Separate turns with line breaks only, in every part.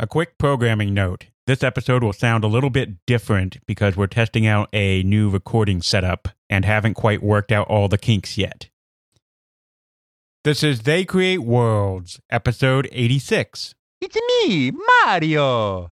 A quick programming note. This episode will sound a little bit different because we're testing out a new recording setup and haven't quite worked out all the kinks yet. This is They Create Worlds, episode 86.
It's me, Mario.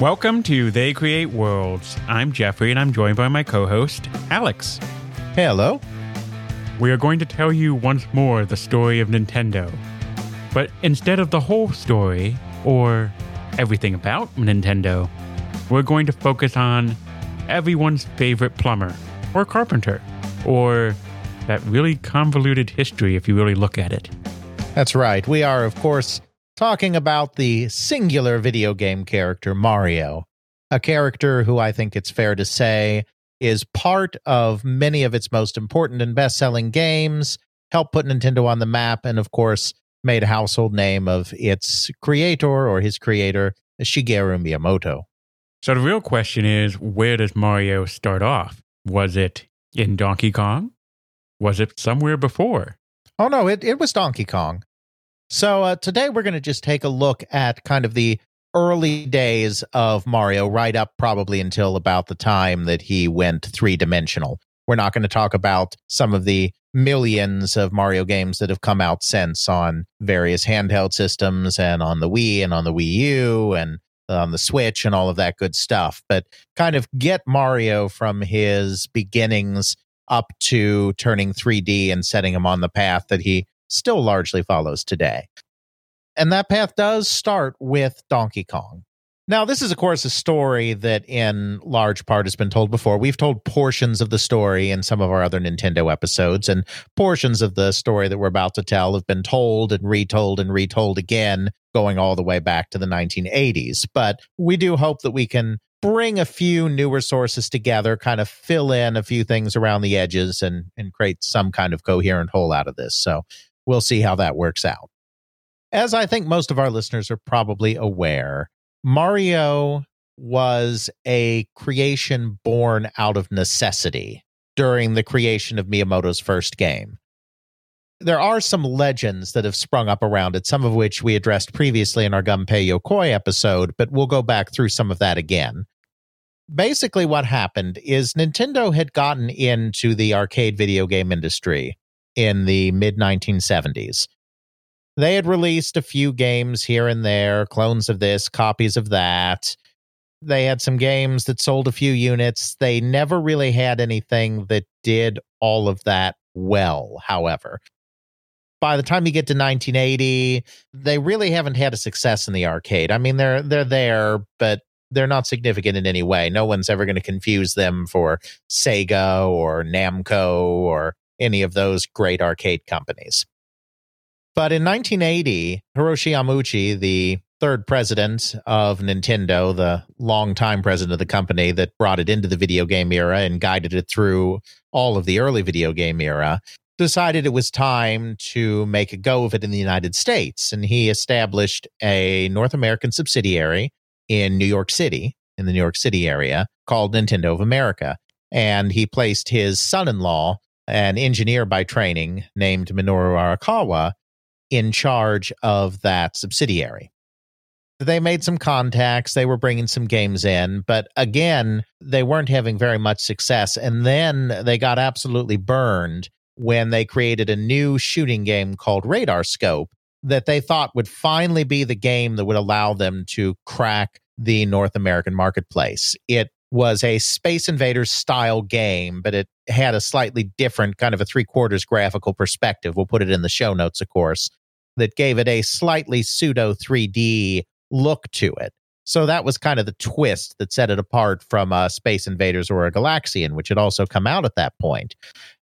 Welcome to They Create Worlds. I'm Jeffrey and I'm joined by my co host, Alex.
Hello.
We are going to tell you once more the story of Nintendo. But instead of the whole story, or everything about Nintendo, we're going to focus on everyone's favorite plumber, or carpenter, or that really convoluted history if you really look at it.
That's right. We are, of course, talking about the singular video game character Mario, a character who I think it's fair to say is part of many of its most important and best selling games, helped put Nintendo on the map, and of course, made a household name of its creator or his creator, Shigeru Miyamoto.
So the real question is where does Mario start off? Was it in Donkey Kong? Was it somewhere before?
Oh, no, it, it was Donkey Kong. So uh, today we're going to just take a look at kind of the early days of Mario, right up probably until about the time that he went three dimensional. We're not going to talk about some of the millions of Mario games that have come out since on various handheld systems and on the Wii and on the Wii U and on the Switch and all of that good stuff, but kind of get Mario from his beginnings up to turning 3D and setting him on the path that he still largely follows today. And that path does start with Donkey Kong. Now, this is, of course, a story that in large part has been told before. We've told portions of the story in some of our other Nintendo episodes, and portions of the story that we're about to tell have been told and retold and retold again, going all the way back to the 1980s. But we do hope that we can bring a few newer sources together, kind of fill in a few things around the edges, and, and create some kind of coherent whole out of this. So we'll see how that works out. As I think most of our listeners are probably aware, Mario was a creation born out of necessity during the creation of Miyamoto's first game. There are some legends that have sprung up around it, some of which we addressed previously in our Gunpei Yokoi episode, but we'll go back through some of that again. Basically, what happened is Nintendo had gotten into the arcade video game industry in the mid 1970s they had released a few games here and there, clones of this, copies of that. They had some games that sold a few units. They never really had anything that did all of that well, however. By the time you get to 1980, they really haven't had a success in the arcade. I mean, they're they're there, but they're not significant in any way. No one's ever going to confuse them for Sega or Namco or any of those great arcade companies. But in 1980, Hiroshi Yamauchi, the third president of Nintendo, the longtime president of the company that brought it into the video game era and guided it through all of the early video game era, decided it was time to make a go of it in the United States. And he established a North American subsidiary in New York City, in the New York City area, called Nintendo of America. And he placed his son in law, an engineer by training named Minoru Arakawa, in charge of that subsidiary. They made some contacts, they were bringing some games in, but again, they weren't having very much success. And then they got absolutely burned when they created a new shooting game called Radar Scope that they thought would finally be the game that would allow them to crack the North American marketplace. It was a Space Invaders style game, but it had a slightly different kind of a three quarters graphical perspective. We'll put it in the show notes, of course that gave it a slightly pseudo 3D look to it. So that was kind of the twist that set it apart from uh, Space Invaders or a Galaxian, which had also come out at that point.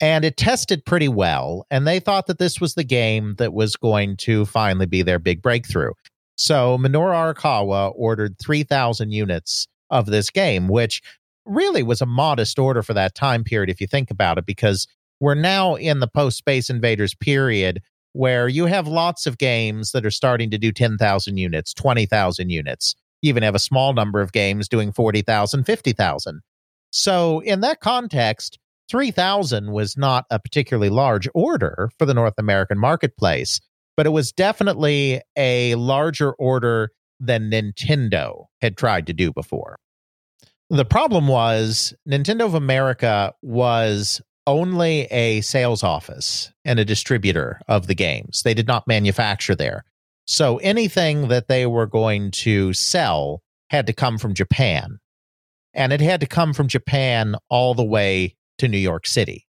And it tested pretty well. And they thought that this was the game that was going to finally be their big breakthrough. So Minoru Arakawa ordered 3,000 units of this game, which really was a modest order for that time period, if you think about it, because we're now in the post Space Invaders period where you have lots of games that are starting to do 10,000 units, 20,000 units. You even have a small number of games doing 40,000, 50,000. So, in that context, 3,000 was not a particularly large order for the North American marketplace, but it was definitely a larger order than Nintendo had tried to do before. The problem was Nintendo of America was only a sales office and a distributor of the games. They did not manufacture there. So anything that they were going to sell had to come from Japan. And it had to come from Japan all the way to New York City,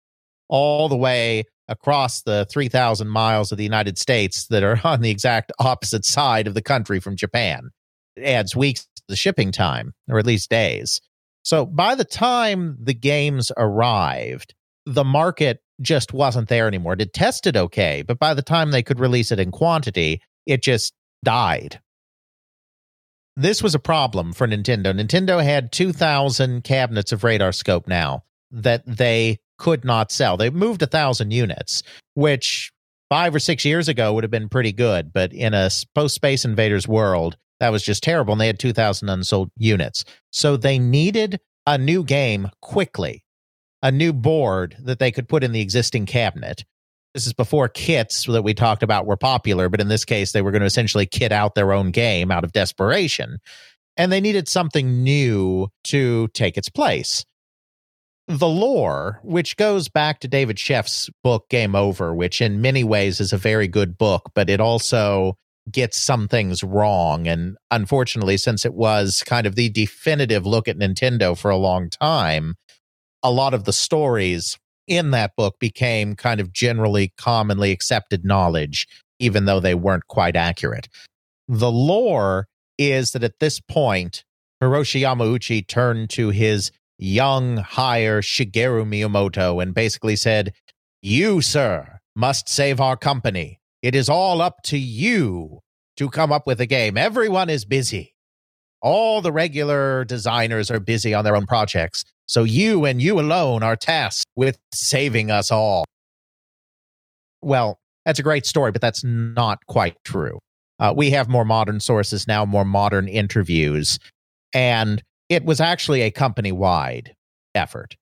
all the way across the 3,000 miles of the United States that are on the exact opposite side of the country from Japan. It adds weeks to the shipping time, or at least days. So by the time the games arrived, the market just wasn't there anymore. It tested okay, but by the time they could release it in quantity, it just died. This was a problem for Nintendo. Nintendo had 2,000 cabinets of radar scope now that they could not sell. They moved a thousand units, which five or six years ago would have been pretty good, but in a post Space Invaders world, that was just terrible. And they had 2,000 unsold units. So they needed a new game quickly, a new board that they could put in the existing cabinet. This is before kits that we talked about were popular, but in this case, they were going to essentially kit out their own game out of desperation. And they needed something new to take its place the lore, which goes back to David Sheff's book Game Over, which in many ways is a very good book, but it also gets some things wrong. And unfortunately, since it was kind of the definitive look at Nintendo for a long time, a lot of the stories in that book became kind of generally commonly accepted knowledge, even though they weren't quite accurate. The lore is that at this point, Hiroshi Yamauchi turned to his young hire Shigeru Miyamoto and basically said, You, sir, must save our company. It is all up to you to come up with a game. Everyone is busy. All the regular designers are busy on their own projects. So you and you alone are tasked with saving us all. Well, that's a great story, but that's not quite true. Uh, we have more modern sources now, more modern interviews. And it was actually a company wide effort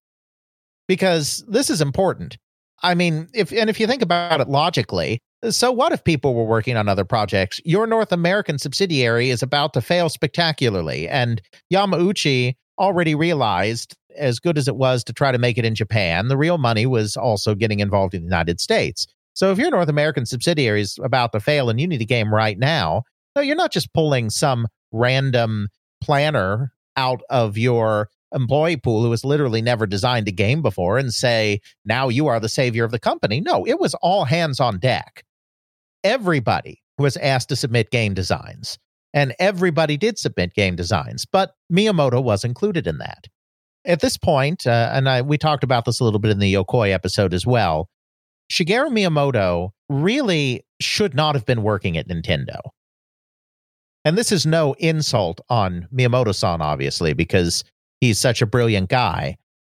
because this is important. I mean, if and if you think about it logically, so what if people were working on other projects? Your North American subsidiary is about to fail spectacularly, and Yamauchi already realized, as good as it was to try to make it in Japan, the real money was also getting involved in the United States. So if your North American subsidiary is about to fail and you need a game right now, no, you're not just pulling some random planner out of your employee pool who has literally never designed a game before and say, now you are the savior of the company. No, it was all hands on deck. Everybody was asked to submit game designs, and everybody did submit game designs, but Miyamoto was included in that. At this point, uh, and I, we talked about this a little bit in the Yokoi episode as well, Shigeru Miyamoto really should not have been working at Nintendo. And this is no insult on Miyamoto san, obviously, because he's such a brilliant guy.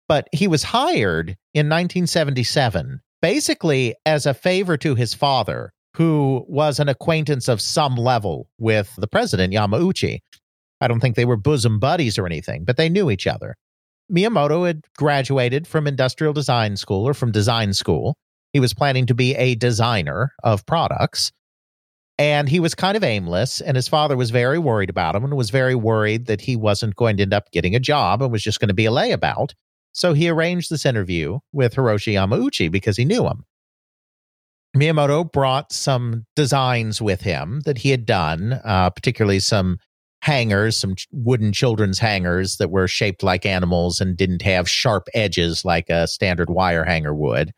But he was hired in 1977, basically as a favor to his father, who was an acquaintance of some level with the president, Yamauchi. I don't think they were bosom buddies or anything, but they knew each other. Miyamoto had graduated from industrial design school or from design school. He was planning to be a designer of products. And he was kind of aimless, and his father was very worried about him and was very worried that he wasn't going to end up getting a job and was just going to be a layabout. So he arranged this interview with Hiroshi Yamauchi because he knew him. Miyamoto brought some designs with him that he had done, uh, particularly some hangers, some wooden children's hangers that were shaped like animals and didn't have sharp edges like a standard wire hanger would.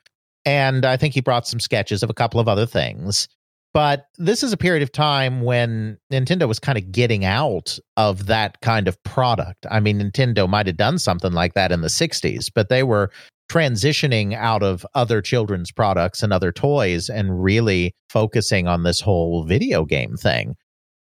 And I think he brought some sketches of a couple of other things. But this is a period of time when Nintendo was kind of getting out of that kind of product. I mean, Nintendo might have done something like that in the 60s, but they were transitioning out of other children's products and other toys and really focusing on this whole video game thing.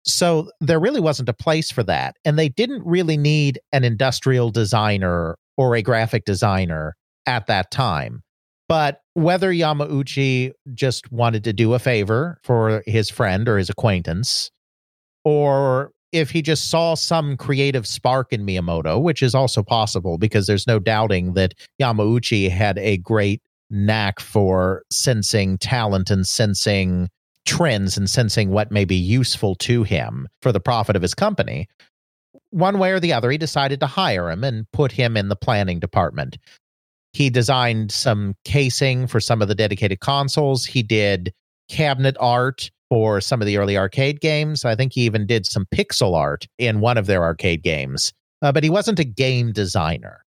So there really wasn't a place for that. And they didn't really need an industrial designer or a graphic designer at that time. But whether Yamauchi just wanted to do a favor for his friend or his acquaintance, or if he just saw some creative spark in Miyamoto, which is also possible because there's no doubting that Yamauchi had a great knack for sensing talent and sensing trends and sensing what may be useful to him for the profit of his company. One way or the other, he decided to hire him and put him in the planning department. He designed some casing for some of the dedicated consoles. He did cabinet art for some of the early arcade games. I think he even did some pixel art in one of their arcade games, uh, but he wasn't a game designer.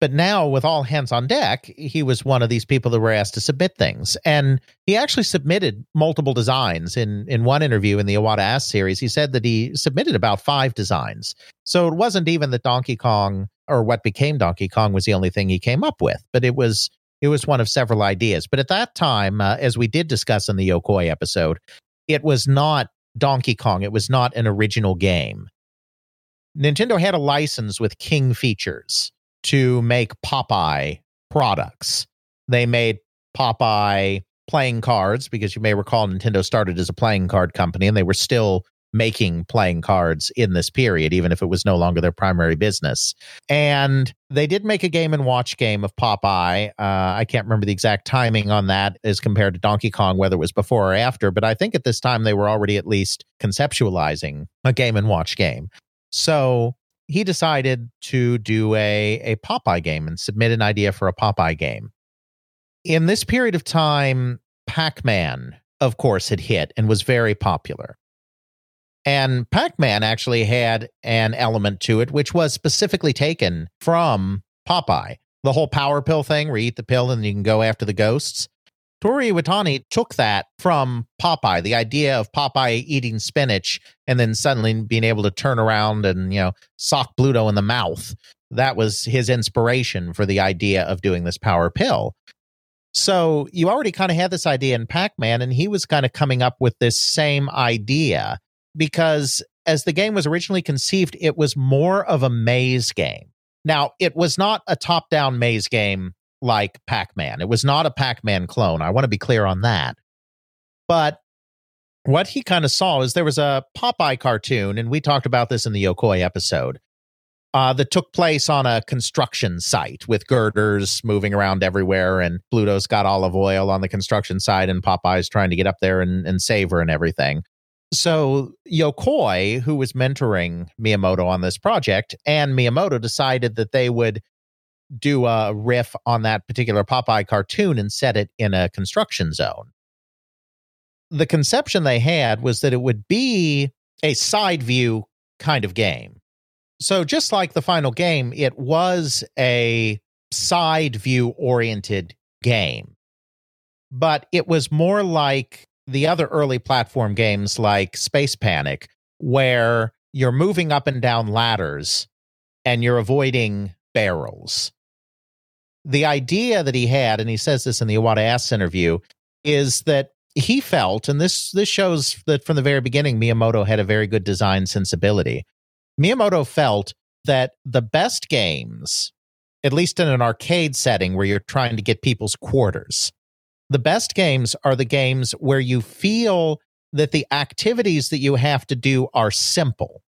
But now, with all hands on deck, he was one of these people that were asked to submit things. And he actually submitted multiple designs. In, in one interview in the Iwata Asks series, he said that he submitted about five designs. So it wasn't even that Donkey Kong or what became Donkey Kong was the only thing he came up with, but it was it was one of several ideas. But at that time, uh, as we did discuss in the Yokoi episode, it was not Donkey Kong. It was not an original game. Nintendo had a license with King Features to make Popeye products. They made Popeye playing cards because you may recall Nintendo started as a playing card company and they were still making playing cards in this period, even if it was no longer their primary business. And they did make a game and watch game of Popeye. Uh, I can't remember the exact timing on that as compared to Donkey Kong, whether it was before or after, but I think at this time they were already at least conceptualizing a game and watch game. So he decided to do a, a Popeye game and submit an idea for a Popeye game. In this period of time, Pac Man, of course, had hit and was very popular. And Pac Man actually had an element to it, which was specifically taken from Popeye. The whole power pill thing, where you eat the pill and you can go after the ghosts. Toru Iwatani took that from Popeye, the idea of Popeye eating spinach and then suddenly being able to turn around and, you know, sock Bluto in the mouth. That was his inspiration for the idea of doing this power pill. So you already kind of had this idea in Pac Man, and he was kind of coming up with this same idea because as the game was originally conceived, it was more of a maze game. Now, it was not a top down maze game like Pac Man. It was not a Pac Man clone. I want to be clear on that. But what he kind of saw is there was a Popeye cartoon, and we talked about this in the Yokoi episode, uh, that took place on a construction site with girders moving around everywhere, and Bluto's got Olive Oyl on the construction site, and Popeye's trying to get up there and, and save her and everything. So Yokoi, who was mentoring Miyamoto on this project, and Miyamoto decided that they would do a riff on that particular Popeye cartoon and set it in a construction zone. The conception they had was that it would be a side view kind of game. So, just like the final game, it was a side view oriented game, but it was more like the other early platform games like Space Panic, where you're moving up and down ladders and you're avoiding barrels. The idea that he had, and he says this in the Iwata Asks interview, is that he felt, and this this shows that from the very beginning, Miyamoto had a very good design sensibility. Miyamoto felt that the best games, at least in an arcade setting where you're trying to get people's quarters, the best games are the games where you feel that the activities that you have to do are simple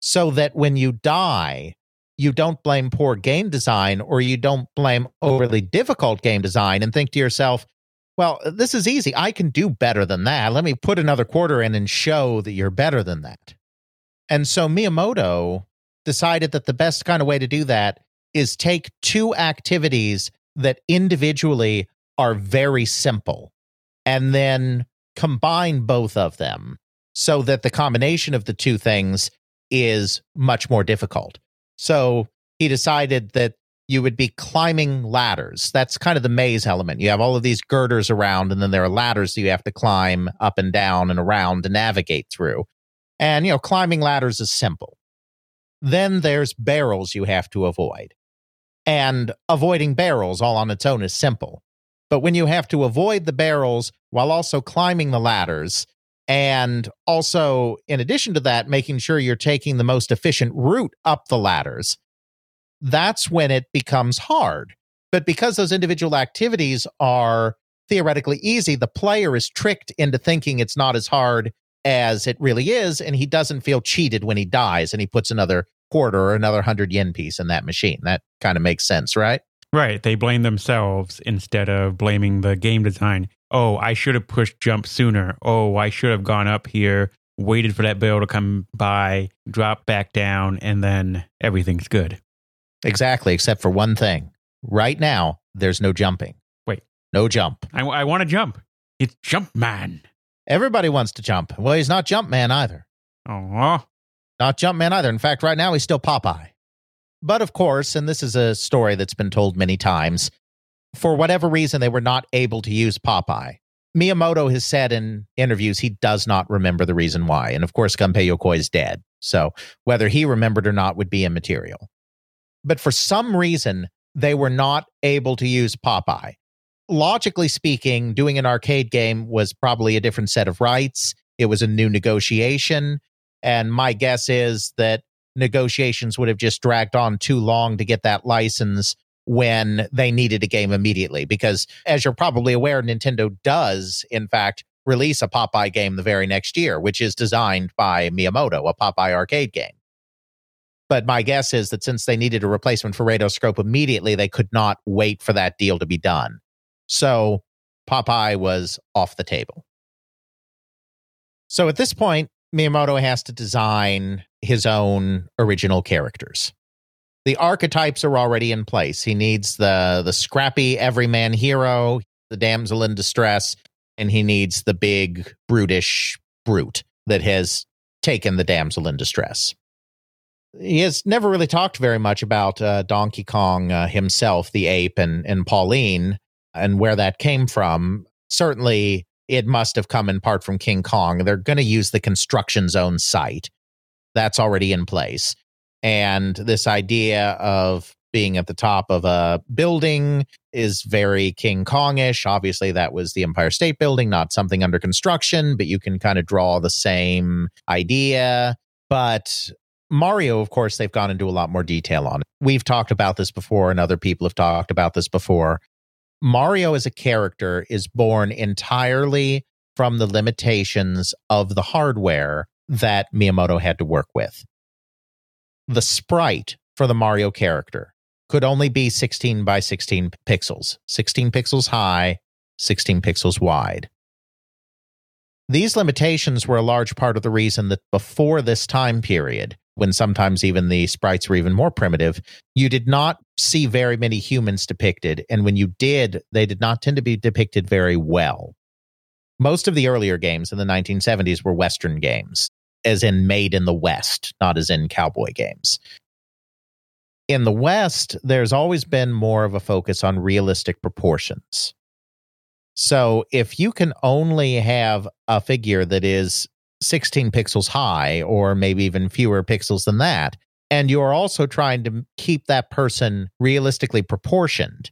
so that when you die, you don't blame poor game design or you don't blame overly difficult game design and think to yourself, well, this is easy. I can do better than that. Let me put another quarter in and show that you're better than that. And so Miyamoto decided that the best kind of way to do that is take two activities that individually are very simple and then combine both of them so that the combination of the two things is much more difficult. So he decided that you would be climbing ladders. That's kind of the maze element. You have all of these girders around, and then there are ladders that you have to climb up and down and around to navigate through. And, you know, climbing ladders is simple. Then there's barrels you have to avoid. And avoiding barrels all on its own is simple. But when you have to avoid the barrels while also climbing the ladders, and also, in addition to that, making sure you're taking the most efficient route up the ladders, that's when it becomes hard But because those individual activities are theoretically easy, the player is tricked into thinking it's not as hard as it really is, and he doesn't feel cheated when he dies and he puts another quarter or another hundred yen piece in that machine. That kind of makes sense, right?
Right. They blame themselves instead of blaming the game design. Oh, I should have pushed jump sooner. Oh, I should have gone up here, waited for that barrel to come by, drop back down, and then everything's good.
Exactly, except for one thing. Right now, there's no jumping.
Wait.
No jump.
I, I want to jump. It's Jump Man.
Everybody wants to jump. Well, he's not Jump Man either.
Oh,
Not Jump Man either. In fact, right now he's still Popeye. But of course, and this is a story that's been told many times, for whatever reason, they were not able to use Popeye. Miyamoto has said in interviews he does not remember the reason why. And of course, Gunpei Yokoi is dead. So whether he remembered or not would be immaterial. But for some reason, they were not able to use Popeye. Logically speaking, doing an arcade game was probably a different set of rights. It was a new negotiation. And my guess is that negotiations would have just dragged on too long to get that license when they needed a game immediately. Because as you're probably aware, Nintendo does, in fact, release a Popeye game the very next year, which is designed by Miyamoto, a Popeye arcade game. But my guess is that since they needed a replacement for Radarscope immediately, they could not wait for that deal to be done. So Popeye was off the table. So at this point, Miyamoto has to design his own original characters. The archetypes are already in place. He needs the the scrappy everyman hero, the damsel in distress, and he needs the big brutish brute that has taken the damsel in distress. He has never really talked very much about uh, Donkey Kong uh, himself, the ape, and and Pauline, and where that came from. Certainly, it must have come in part from King Kong. They're going to use the construction zone site that's already in place. And this idea of being at the top of a building is very King Kongish. Obviously, that was the Empire State Building, not something under construction, but you can kind of draw the same idea. But Mario, of course, they've gone into a lot more detail on. We've talked about this before, and other people have talked about this before. Mario as a character is born entirely from the limitations of the hardware that Miyamoto had to work with. The sprite for the Mario character could only be 16 by 16 pixels, 16 pixels high, 16 pixels wide. These limitations were a large part of the reason that before this time period, when sometimes even the sprites were even more primitive, you did not see very many humans depicted. And when you did, they did not tend to be depicted very well. Most of the earlier games in the 1970s were Western games, as in made in the West, not as in cowboy games. In the West, there's always been more of a focus on realistic proportions. So if you can only have a figure that is 16 pixels high, or maybe even fewer pixels than that, and you're also trying to keep that person realistically proportioned,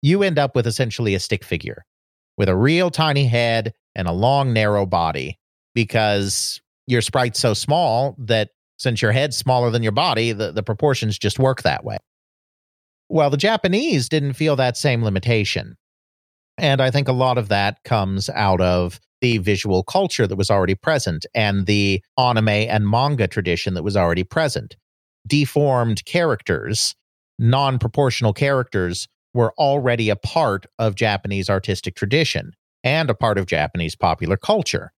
you end up with essentially a stick figure with a real tiny head and a long, narrow body because your sprite's so small that since your head's smaller than your body, the, the proportions just work that way. Well, the Japanese didn't feel that same limitation. And I think a lot of that comes out of the visual culture that was already present and the anime and manga tradition that was already present. Deformed characters, non proportional characters, were already a part of Japanese artistic tradition and a part of Japanese popular culture.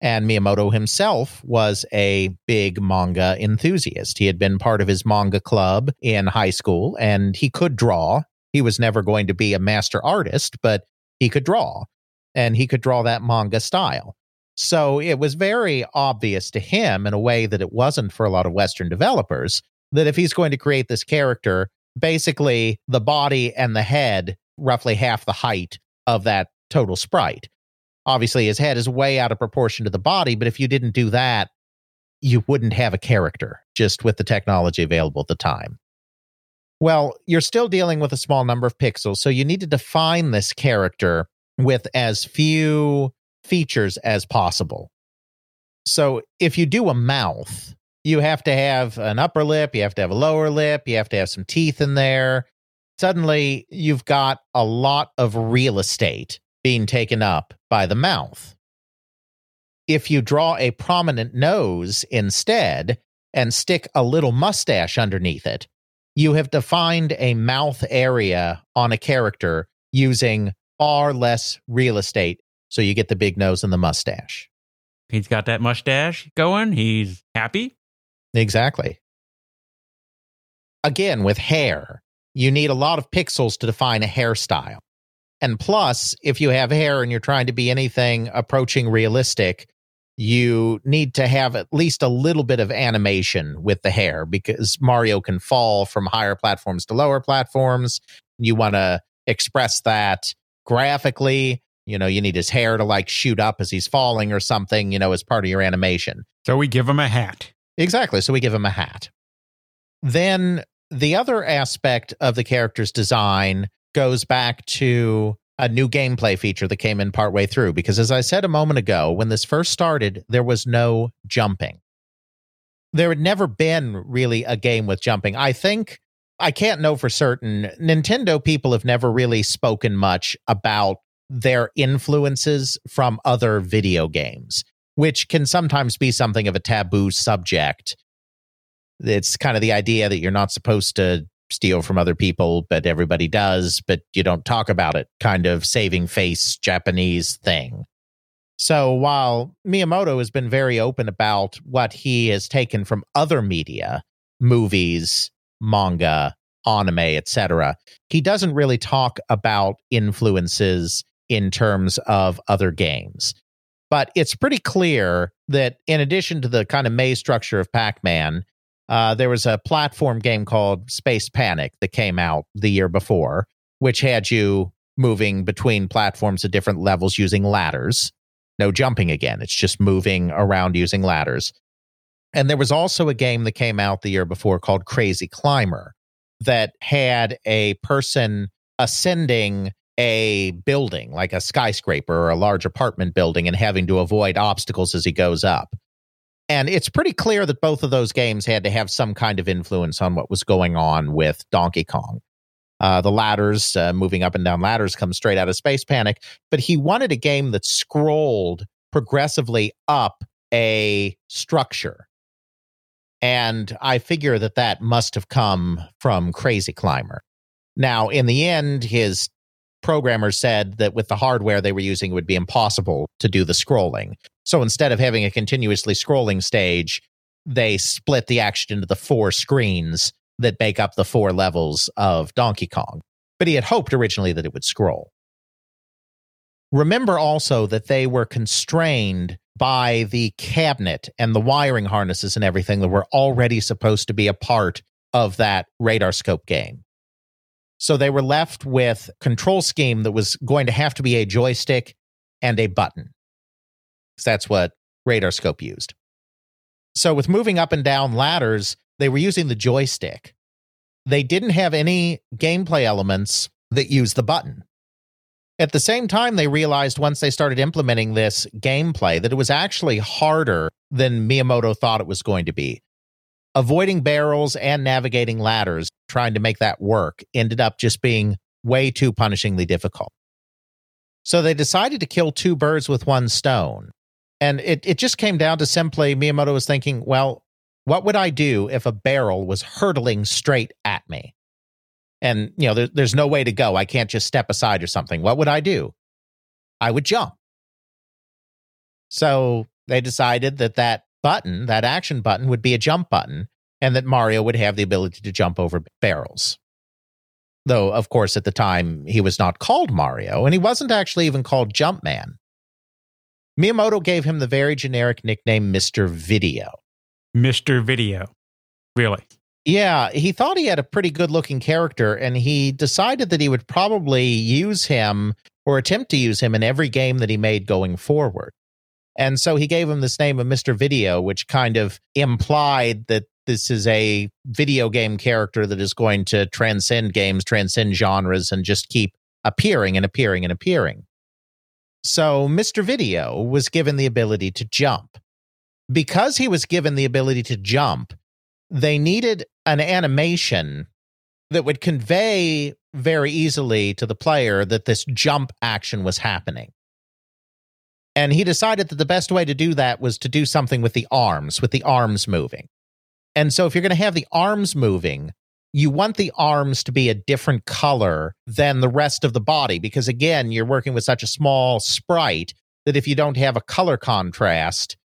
And Miyamoto himself was a big manga enthusiast. He had been part of his manga club in high school and he could draw. He was never going to be a master artist, but he could draw and he could draw that manga style. So it was very obvious to him in a way that it wasn't for a lot of Western developers that if he's going to create this character, basically the body and the head, roughly half the height of that total sprite. Obviously, his head is way out of proportion to the body, but if you didn't do that, you wouldn't have a character just with the technology available at the time. Well, you're still dealing with a small number of pixels, so you need to define this character with as few features as possible. So if you do a mouth, you have to have an upper lip, you have to have a lower lip, you have to have some teeth in there. suddenly you've got a lot of real estate being taken up by the mouth. If you draw a prominent nose instead and stick a little mustache underneath it, you have defined a mouth area on a character using far less real estate. So you get the big nose and the mustache.
He's got that mustache going. He's happy.
Exactly. Again, with hair, you need a lot of pixels to define a hairstyle. And plus, if you have hair and you're trying to be anything approaching realistic, you need to have at least a little bit of animation with the hair because Mario can fall from higher platforms to lower platforms. You want to express that graphically. You know, you need his hair to like shoot up as he's falling or something, you know, as part of your animation.
So we give him a hat.
Exactly. So we give him a hat. Then the other aspect of the character's design goes back to a new gameplay feature that came in partway through. Because as I said a moment ago, when this first started, there was no jumping. There had never been really a game with jumping. I think, I can't know for certain, Nintendo people have never really spoken much about their influences from other video games, which can sometimes be something of a taboo subject. It's kind of the idea that you're not supposed to steal from other people, but everybody does, but you don't talk about it kind of saving face Japanese thing. So while Miyamoto has been very open about what he has taken from other media, movies, manga, anime, etc., he doesn't really talk about influences in terms of other games. But it's pretty clear that in addition to the kind of maze structure of Pac-Man, uh, there was a platform game called Space Panic that came out the year before, which had you moving between platforms at different levels using ladders. No jumping again, it's just moving around using ladders. And there was also a game that came out the year before called Crazy Climber that had a person ascending a building, like a skyscraper or a large apartment building, and having to avoid obstacles as he goes up. And it's pretty clear that both of those games had to have some kind of influence on what was going on with Donkey Kong. Uh, the ladders, uh, moving up and down ladders, come straight out of Space Panic. But he wanted a game that scrolled progressively up a structure. And I figure that that must have come from Crazy Climber. Now, in the end, his programmers said that with the hardware they were using, it would be impossible to do the scrolling. So instead of having a continuously scrolling stage, they split the action into the four screens that make up the four levels of Donkey Kong. But he had hoped originally that it would scroll. Remember also that they were constrained by the cabinet and the wiring harnesses and everything that were already supposed to be a part of that radar scope game. So they were left with control scheme that was going to have to be a joystick and a button. That's what Radar Scope used. So, with moving up and down ladders, they were using the joystick. They didn't have any gameplay elements that used the button. At the same time, they realized once they started implementing this gameplay that it was actually harder than Miyamoto thought it was going to be. Avoiding barrels and navigating ladders, trying to make that work, ended up just being way too punishingly difficult. So they decided to kill two birds with one stone. And it, it just came down to simply Miyamoto was thinking, well, what would I do if a barrel was hurtling straight at me? And, you know, there, there's no way to go. I can't just step aside or something. What would I do? I would jump. So they decided that that button, that action button, would be a jump button and that Mario would have the ability to jump over barrels. Though, of course, at the time, he was not called Mario, and he wasn't actually even called Jumpman. Miyamoto gave him the very generic nickname Mr. Video.
Mr. Video. Really?
Yeah, he thought he had a pretty good looking character, and he decided that he would probably use him or attempt to use him in every game that he made going forward. And so he gave him this name of Mr. Video, which kind of implied that this is a video game character that is going to transcend games, transcend genres, and just keep appearing and appearing and appearing. So Mr. Video was given the ability to jump. Because he was given the ability to jump, they needed an animation that would convey very easily to the player that this jump action was happening. And he decided that the best way to do that was to do something with the arms, with the arms moving. And so if you're going to have the arms moving, you want the arms to be a different color than the rest of the body because again, you're working with such a small sprite that if you don't have a color contrast,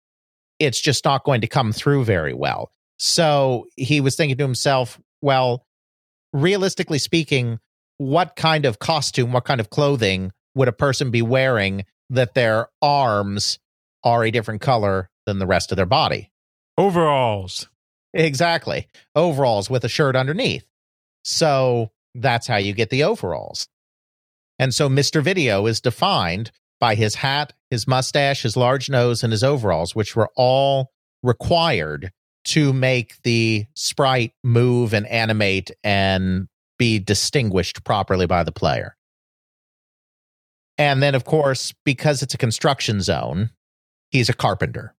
it's just not going to come through very well. So he was thinking to himself, well, realistically speaking, what kind of costume, what kind of clothing would a person be wearing that their arms are a different color than the rest of their body?
Overalls.
Exactly. Overalls with a shirt underneath. So that's how you get the overalls. And so Mr. Video is defined by his hat, his mustache, his large nose, and his overalls, which were all required to make the sprite move and animate and be distinguished properly by the player. And then, of course, because it's a construction zone, he's a carpenter.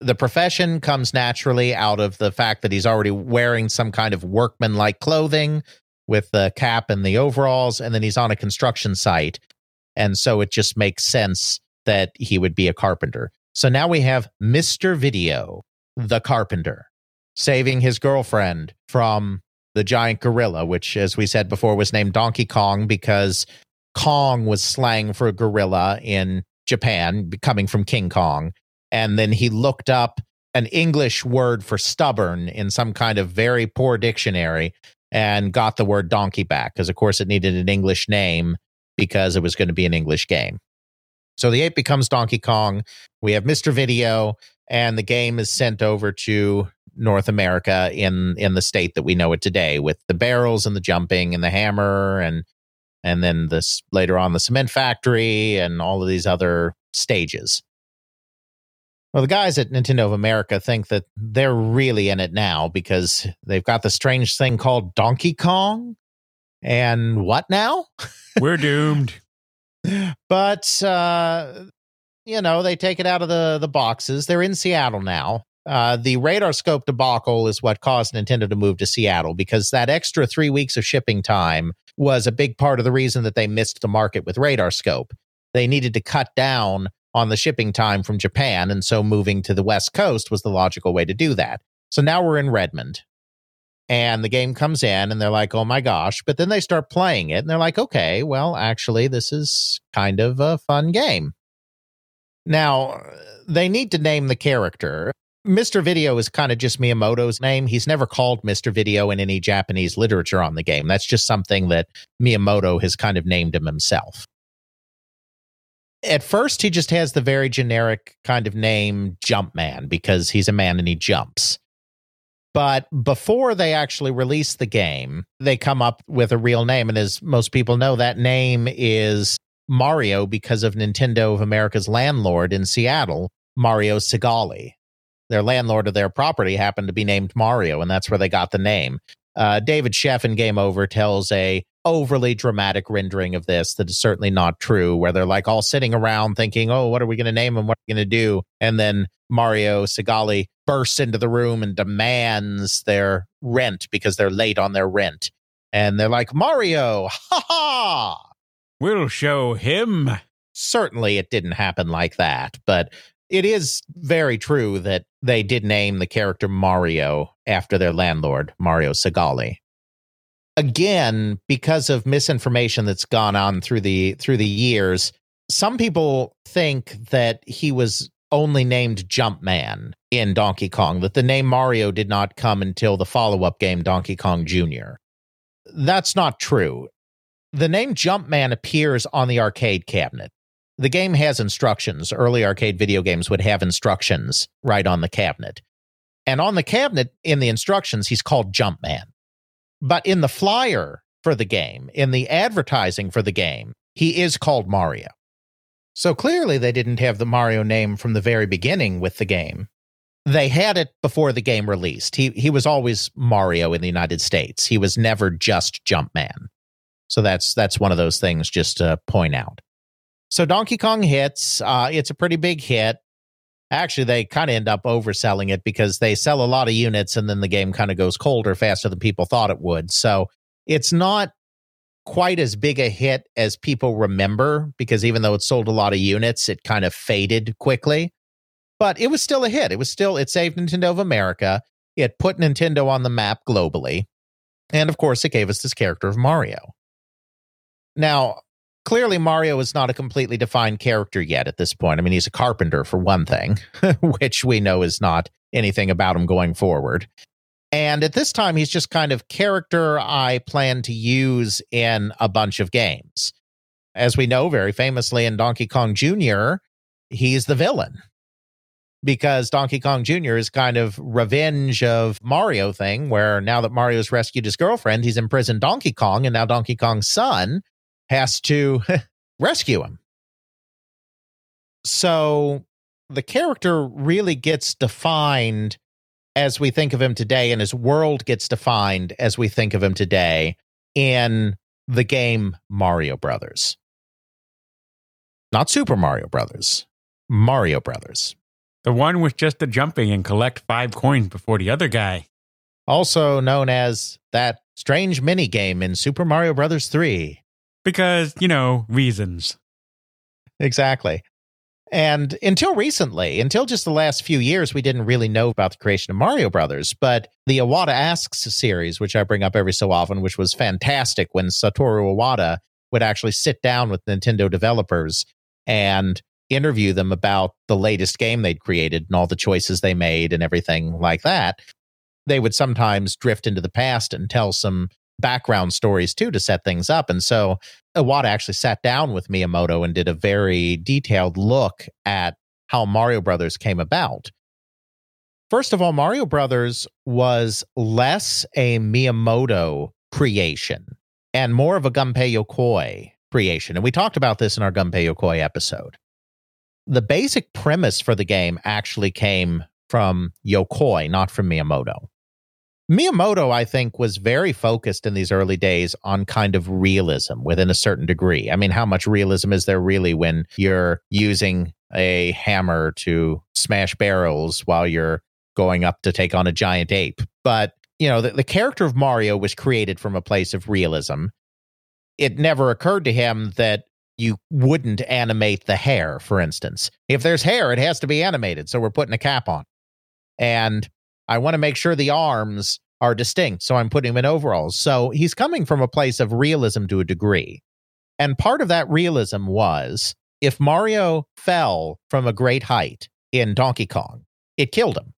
The profession comes naturally out of the fact that he's already wearing some kind of workman like clothing with the cap and the overalls, and then he's on a construction site. And so it just makes sense that he would be a carpenter. So now we have Mr. Video, the carpenter, saving his girlfriend from the giant gorilla, which, as we said before, was named Donkey Kong because Kong was slang for a gorilla in Japan, coming from King Kong. And then he looked up an English word for stubborn in some kind of very poor dictionary and got the word donkey back because, of course, it needed an English name because it was going to be an English game. So the ape becomes Donkey Kong. We have Mr. Video, and the game is sent over to North America in in the state that we know it today, with the barrels and the jumping and the hammer and and then this later on the cement factory and all of these other stages. Well, the guys at Nintendo of America think that they're really in it now because they've got the strange thing called Donkey Kong. And what now?
We're doomed.
but uh, you know, they take it out of the the boxes. They're in Seattle now. Uh, the radar scope debacle is what caused Nintendo to move to Seattle because that extra three weeks of shipping time was a big part of the reason that they missed the market with radar scope. They needed to cut down on the shipping time from Japan, and so moving to the West Coast was the logical way to do that. So now we're in Redmond. And the game comes in, and they're like, oh my gosh. But then they start playing it, and they're like, okay, well, actually, this is kind of a fun game. Now, they need to name the character. Mr. Video is kind of just Miyamoto's name. He's never called Mr. Video in any Japanese literature on the game. That's just something that Miyamoto has kind of named him himself. At first, he just has the very generic kind of name Jumpman because he's a man and he jumps. But before they actually release the game, they come up with a real name. And as most people know, that name is Mario because of Nintendo of America's landlord in Seattle, Mario Segale. Their landlord of their property happened to be named Mario, and that's where they got the name. Uh, David Sheff in Game Over tells a overly dramatic rendering of this that is certainly not true, where they're like all sitting around thinking, "Oh, what are we going to name him? What are we going to do?" And then Mario Segale bursts into the room and demands their rent because they're late on their rent, and they're like, "Mario, ha ha!"
We'll show him.
Certainly, it didn't happen like that, but it is very true that they did name the character Mario after their landlord, Mario Segale. Again, because of misinformation that's gone on through the through the years, some people think that he was only named Jumpman in Donkey Kong, that the name Mario did not come until the follow-up game Donkey Kong Jr. That's not true. The name Jumpman appears on the arcade cabinet the game has instructions. Early arcade video games would have instructions right on the cabinet. And on the cabinet in the instructions, he's called Jumpman. But in the flyer for the game, in the advertising for the game, he is called Mario. So clearly they didn't have the Mario name from the very beginning with the game. They had it before the game released. He he was always Mario in the United States. He was never just Jumpman. So that's that's one of those things just to point out. So Donkey Kong hits. Uh, it's a pretty big hit. Actually, they kind of end up overselling it because they sell a lot of units and then the game kind of goes colder faster than people thought it would. So It's not quite as big a hit as people remember because even though it sold a lot of units, it kind of faded quickly. But it was still a hit. It was still, it saved Nintendo of America. It put Nintendo on the map globally. And of course, it gave us this character of Mario. Now, clearly, Mario is not a completely defined character yet at this point. I mean, he's a carpenter, for one thing, which we know is not anything about him going forward. And at this time, he's just kind of character I plan to use in a bunch of games. As we know very famously in Donkey Kong Jr., he's the villain because Donkey Kong Jr. is kind of revenge of Mario thing, where now that Mario's rescued his girlfriend, he's imprisoned Donkey Kong, and now Donkey Kong's son has to rescue him. So the character really gets defined as we think of him today, and his world gets defined as we think of him today in the game Mario Brothers. Not Super Mario Brothers, Mario Brothers.
The one with just the jumping and collect five coins before the other guy.
Also known as that strange mini game in Super Mario Brothers 3.
Because, you know, reasons.
Exactly. And until recently, until just the last few years, we didn't really know about the creation of Mario Brothers. But the Iwata Asks series, which I bring up every so often, which was fantastic when Satoru Iwata would actually sit down with Nintendo developers and interview them about the latest game they'd created and all the choices they made and everything like that. They would sometimes drift into the past and tell some background stories too to set things up. And so Iwata actually sat down with Miyamoto and did a very detailed look at how Mario Brothers came about. First of all, Mario Brothers was less a Miyamoto creation and more of a Gunpei Yokoi creation. And we talked about this in our Gunpei Yokoi episode. The basic premise for the game actually came from Yokoi, not from Miyamoto. Miyamoto, I think, was very focused in these early days on kind of realism within a certain degree. I mean, how much realism is there really when you're using a hammer to smash barrels while you're going up to take on a giant ape? But, you know, the, the character of Mario was created from a place of realism. It never occurred to him that you wouldn't animate the hair, for instance. If there's hair, it has to be animated. So we're putting a cap on. And I want to make sure the arms are distinct. So I'm putting him in overalls. So he's coming from a place of realism to a degree. And part of that realism was if Mario fell from a great height in Donkey Kong, it killed him.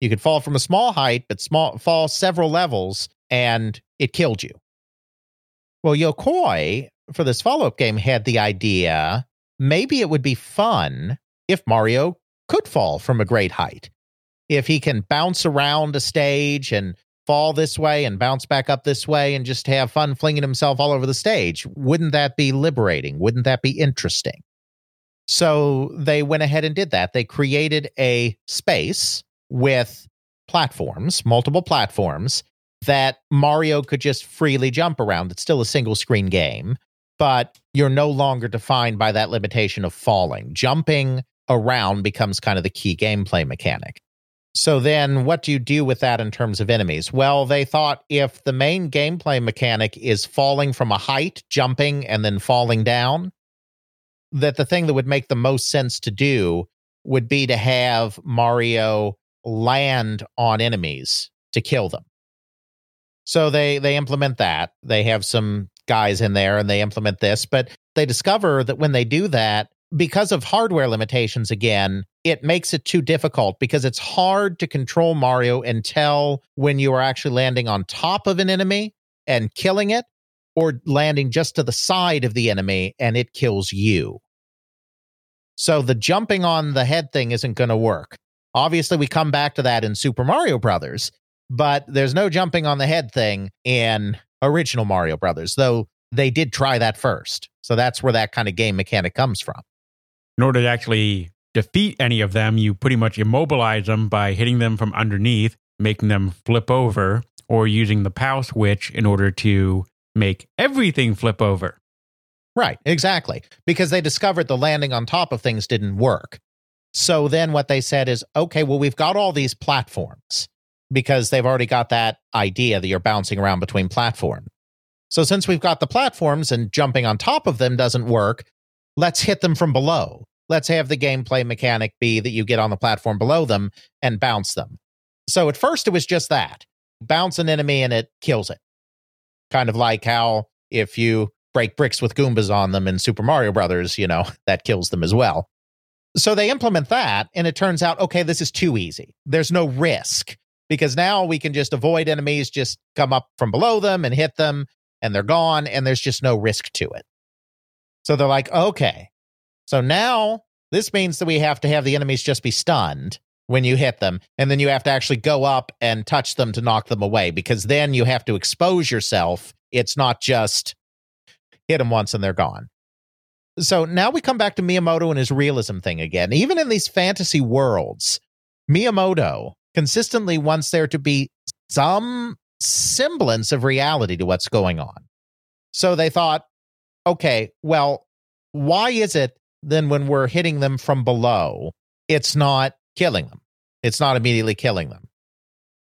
You could fall from a small height, but small fall several levels, and it killed you. Well, Yokoi for this follow up game had the idea maybe it would be fun if Mario could fall from a great height if he can bounce around a stage and fall this way and bounce back up this way and just have fun flinging himself all over the stage, wouldn't that be liberating? Wouldn't that be interesting? So they went ahead and did that. They created a space with platforms, multiple platforms that Mario could just freely jump around. It's still a single screen game, but you're no longer defined by that limitation of falling. Jumping around becomes kind of the key gameplay mechanic. So then what do you do with that in terms of enemies? Well, they thought if the main gameplay mechanic is falling from a height, jumping, and then falling down, that the thing that would make the most sense to do would be to have Mario land on enemies to kill them. So they they implement that. They have some guys in there and they implement this, but they discover that when they do that, because of hardware limitations again, it makes it too difficult because it's hard to control Mario and tell when you are actually landing on top of an enemy and killing it or landing just to the side of the enemy and it kills you. So the jumping on the head thing isn't going to work. Obviously, we come back to that in Super Mario Brothers, but there's no jumping on the head thing in original Mario Brothers, though they did try that first. So that's where that kind of game mechanic comes from
in order to actually defeat any of them, you pretty much immobilize them by hitting them from underneath, making them flip over, or using the POW switch in order to make everything flip over.
Right, exactly. Because they discovered the landing on top of things didn't work. So then what they said is okay, well, we've got all these platforms because they've already got that idea that you're bouncing around between platforms. So since we've got the platforms and jumping on top of them doesn't work, let's hit them from below. Let's have the gameplay mechanic be that you get on the platform below them and bounce them. So at first it was just that bounce an enemy and it kills it. Kind of like how if you break bricks with Goombas on them in Super Mario Brothers, you know, that kills them as well. So they implement that, and it turns out, okay, this is too easy. There's no risk because now we can just avoid enemies, just come up from below them and hit them, and they're gone, and there's just no risk to it. So they're like, okay, so now this means that we have to have the enemies just be stunned when you hit them, and then you have to actually go up and touch them to knock them away because then you have to expose yourself. It's not just hit them once and they're gone. So now we come back to Miyamoto and his realism thing again. Even in these fantasy worlds, Miyamoto consistently wants there to be some semblance of reality to what's going on. So they thought, okay, well, why is it then when we're hitting them from below, it's not killing them? It's not immediately killing them.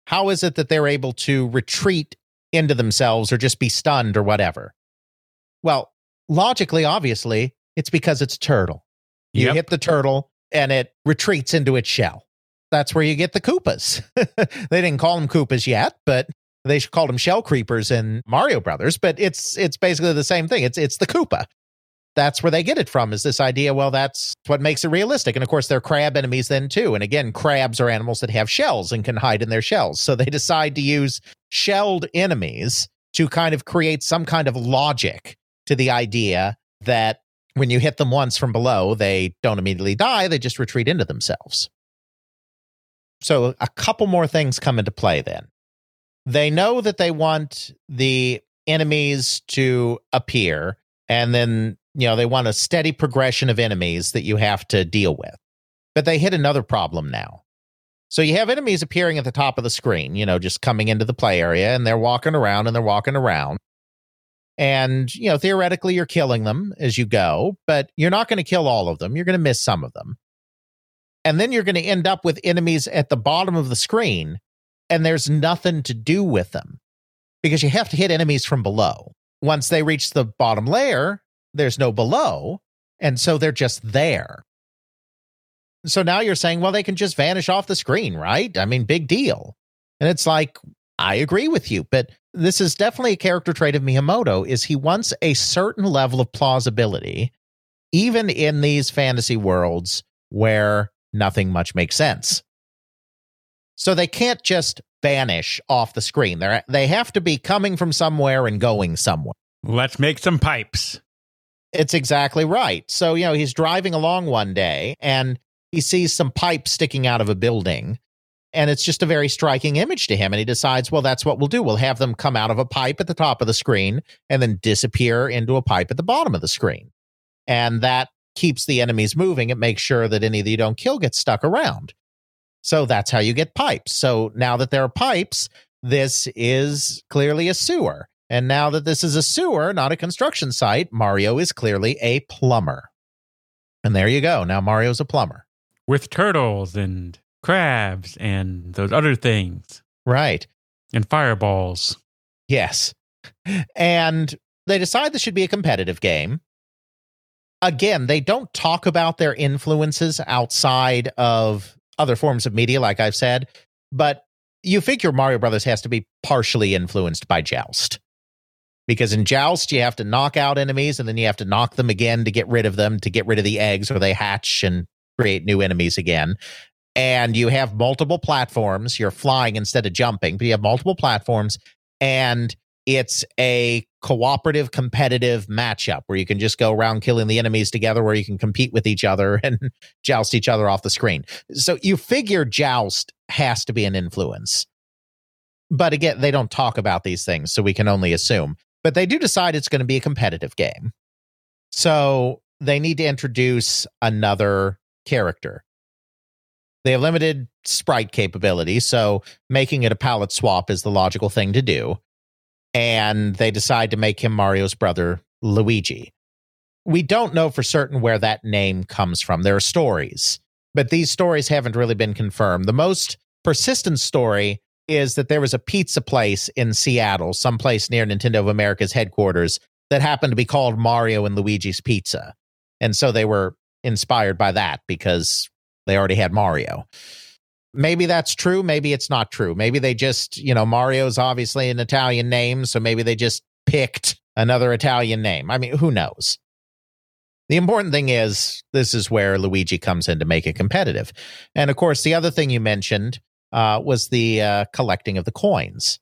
How is it that they're able to retreat into themselves or just be stunned or whatever? Well, logically, obviously, it's because it's a turtle. You
Yep.
hit the turtle and it retreats into its shell. That's where you get the Koopas. they didn't call them Koopas yet, but they should call them shell creepers in Mario Brothers. But it's it's basically the same thing. It's it's the Koopa. That's where they get it from. Is this idea? Well, that's what makes it realistic. And of course, they're crab enemies then too. And again, crabs are animals that have shells and can hide in their shells. So they decide to use shelled enemies to kind of create some kind of logic to the idea that when you hit them once from below, they don't immediately die, they just retreat into themselves. So a couple more things come into play then. They know that they want the enemies to appear, and then, you know, they want a steady progression of enemies that you have to deal with. But they hit another problem now. So you have enemies appearing at the top of the screen, you know, just coming into the play area, and they're walking around and they're walking around and you know theoretically you're killing them as you go but you're not going to kill all of them you're going to miss some of them and then you're going to end up with enemies at the bottom of the screen and there's nothing to do with them because you have to hit enemies from below. Once they reach the bottom layer there's no below and so they're just there. So now you're saying well they can just vanish off the screen right? I mean big deal. And it's like I agree with you, but this is definitely a character trait of Miyamoto is he wants a certain level of plausibility even in these fantasy worlds where nothing much makes sense. So they can't just vanish off the screen. They they have to be coming from somewhere and going somewhere.
Let's make some pipes.
It's exactly right. So, you know, he's driving along one day and he sees some pipes sticking out of a building. And it's just a very striking image to him. And he decides, well, that's what we'll do. We'll have them come out of a pipe at the top of the screen and then disappear into a pipe at the bottom of the screen. And that keeps the enemies moving. It makes sure that any that you don't kill gets stuck around. So that's how you get pipes. So now that there are pipes, this is clearly a sewer. And now that this is a sewer, not a construction site, Mario is clearly a plumber. And there you go. Now Mario's a plumber.
with turtles and crabs and those other things
Right.
and fireballs.
Yes. And they decide this should be a competitive game. Again, they don't talk about their influences outside of other forms of media, like I've said, but you figure Mario Brothers has to be partially influenced by Joust. Because in Joust, you have to knock out enemies and then you have to knock them again to get rid of them, to get rid of the eggs, or they hatch and create new enemies again. And you have multiple platforms. You're flying instead of jumping, but you have multiple platforms. And it's a cooperative competitive matchup where you can just go around killing the enemies together where you can compete with each other and joust each other off the screen. So you figure joust has to be an influence. But again they don't talk about these things so we can only assume. But they do decide it's going to be a competitive game. So they need to introduce another character. They have limited sprite capability so making it a palette swap is the logical thing to do and they decide to make him Mario's brother, Luigi. We don't know for certain where that name comes from. There are stories, but these stories haven't really been confirmed. The most persistent story is that there was a pizza place in Seattle, someplace near Nintendo of America's headquarters, that happened to be called Mario and Luigi's Pizza. And so they were inspired by that because they already had Mario. Maybe that's true. Maybe it's not true. Maybe they just, you know, Mario's obviously an Italian name. So maybe they just picked another Italian name. I mean, who knows? The important thing is this is where Luigi comes in to make it competitive. And of course, the other thing you mentioned uh, was the uh, collecting of the coins.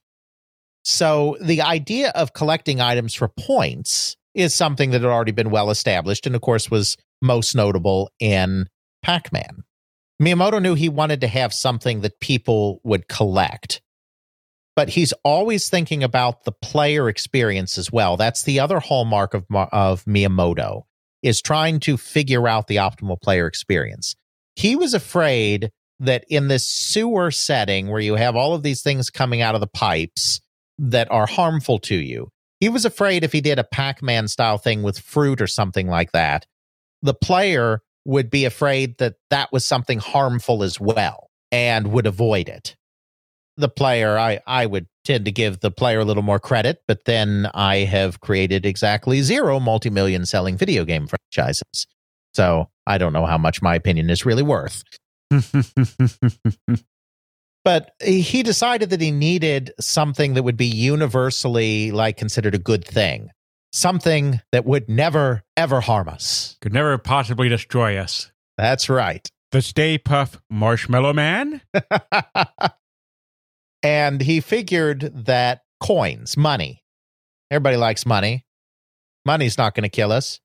So the idea of collecting items for points is something that had already been well established, and of course was most notable in Pac-Man. Miyamoto knew he wanted to have something that people would collect, but he's always thinking about the player experience as well. That's the other hallmark of of Miyamoto is trying to figure out the optimal player experience. He was afraid that in this sewer setting where you have all of these things coming out of the pipes that are harmful to you, he was afraid if he did a Pac Man style thing with fruit or something like that, the player would be afraid that that was something harmful as well and would avoid it. The player, I, I would tend to give the player a little more credit, but then I have created exactly zero multi million selling video game franchises. So I don't know how much my opinion is really worth. but he decided that he needed something that would be universally like considered a good thing something that would never ever harm us.
Could never possibly destroy us.
that's right.
The Stay Puft Marshmallow Man?
and he figured that coins money. Everybody likes money. Money's not going to kill us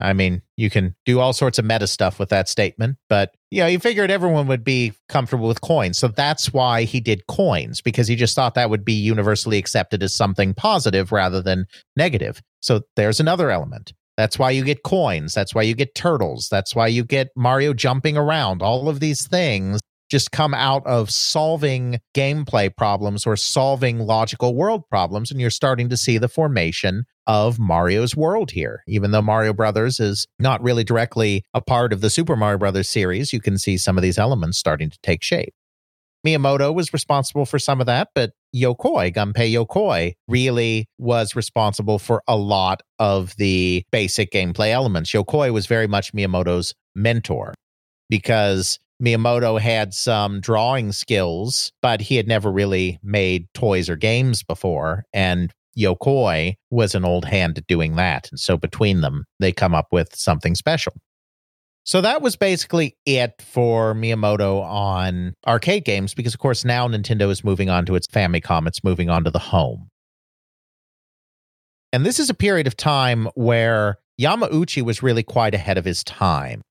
i mean you can do all sorts of meta stuff with that statement but you know he figured everyone would be comfortable with coins. So that's why he did coins because he just thought that would be universally accepted as something positive rather than negative. So there's another element. That's why you get coins. That's why you get turtles. That's why you get mario jumping around. All of these things just come out of solving gameplay problems or solving logical world problems. And you're starting to see the formation of Mario's world here. Even though Mario Brothers is not really directly a part of the Super Mario Brothers series, you can see some of these elements starting to take shape. Miyamoto was responsible for some of that, but Yokoi, Gunpei Yokoi, really was responsible for a lot of the basic gameplay elements. Yokoi was very much Miyamoto's mentor because Miyamoto had some drawing skills, but he had never really made toys or games before. And Yokoi was an old hand at doing that. And so between them, they come up with something special. So that was basically it for Miyamoto on arcade games, because of course now Nintendo is moving on to its Famicom, it's moving on to the home. And this is a period of time where Yamauchi was really quite ahead of his time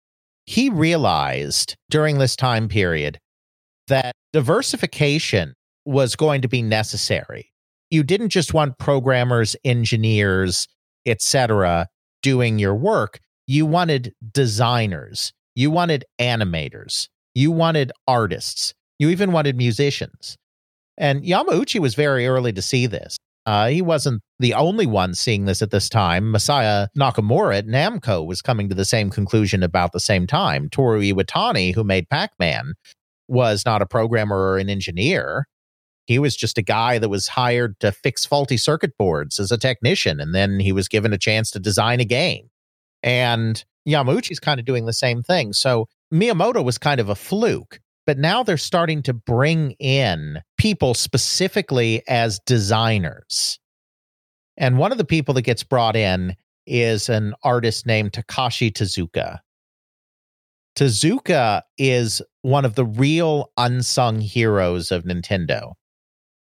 he realized during this time period that diversification was going to be necessary. You didn't just want programmers, engineers, etc., doing your work. You wanted designers, you wanted animators, you wanted artists, you even wanted musicians. And Yamauchi was very early to see this. Uh, he wasn't the only one seeing this at this time. Masaya Nakamura at Namco was coming to the same conclusion about the same time. Toru Iwatani, who made Pac Man, was not a programmer or an engineer. He was just a guy that was hired to fix faulty circuit boards as a technician, and then he was given a chance to design a game. And Yamauchi's kind of doing the same thing. So Miyamoto was kind of a fluke but now they're starting to bring in people specifically as designers. And one of the people that gets brought in is an artist named Takashi Tezuka. Tezuka is one of the real unsung heroes of Nintendo.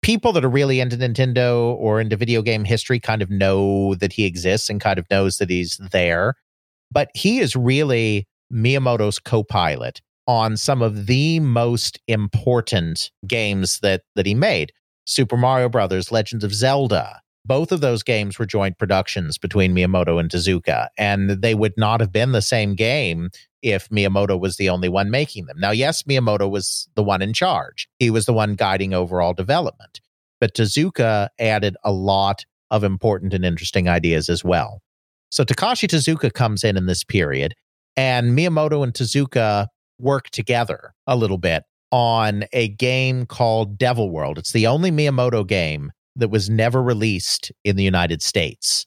People that are really into Nintendo or into video game history kind of know that he exists and kind of knows that he's there. But he is really Miyamoto's co pilot on some of the most important games that that he made. Super Mario Brothers, Legends of Zelda. Both of those games were joint productions between Miyamoto and Tezuka, and they would not have been the same game if Miyamoto was the only one making them. Now, yes, Miyamoto was the one in charge. He was the one guiding overall development. But Tezuka added a lot of important and interesting ideas as well. So Takashi Tezuka comes in in this period, and Miyamoto and Tezuka work together a little bit on a game called Devil World. It's the only Miyamoto game that was never released in the United States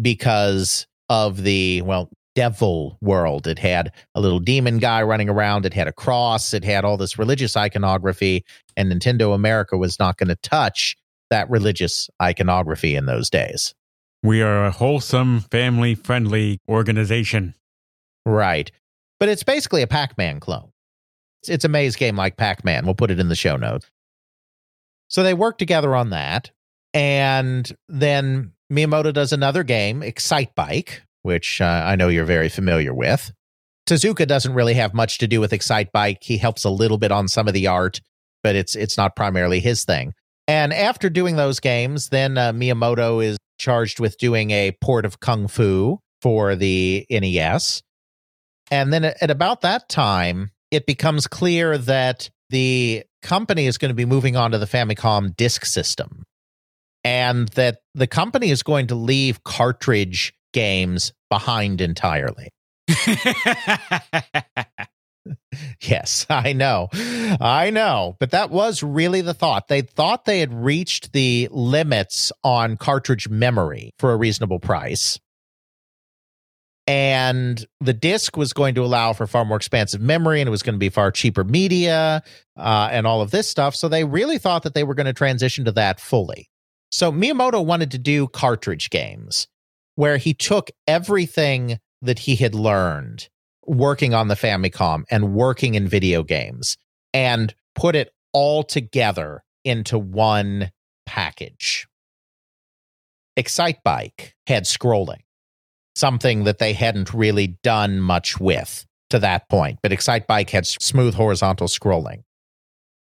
because of the, well, Devil World. It had a little demon guy running around, it had a cross, it had all this religious iconography, and Nintendo America was not going to touch that religious iconography in those days.
We are a wholesome, family friendly organization.
Right. But it's basically a Pac Man clone. It's, it's a maze game like Pac Man. We'll put it in the show notes. So they work together on that. And then Miyamoto does another game, Excite Bike, which uh, I know you're very familiar with. Tezuka doesn't really have much to do with Excite Bike. He helps a little bit on some of the art, but it's it's not primarily his thing. And after doing those games, then uh, Miyamoto is charged with doing a port of Kung Fu for the NES. And then at, about that time, it becomes clear that the company is going to be moving on to the Famicom disk system and that the company is going to leave cartridge games behind entirely. Yes, I know. I know. But that was really the thought. They thought they had reached the limits on cartridge memory for a reasonable price. And the disc was going to allow for far more expansive memory and it was going to be far cheaper media uh, and all of this stuff. So they really thought that they were going to transition to that fully. So Miyamoto wanted to do cartridge games where he took everything that he had learned working on the Famicom and working in video games and put it all together into one package. excitebike had scrolling, something that they hadn't really done much with to that point, but Excite Bike had smooth horizontal scrolling.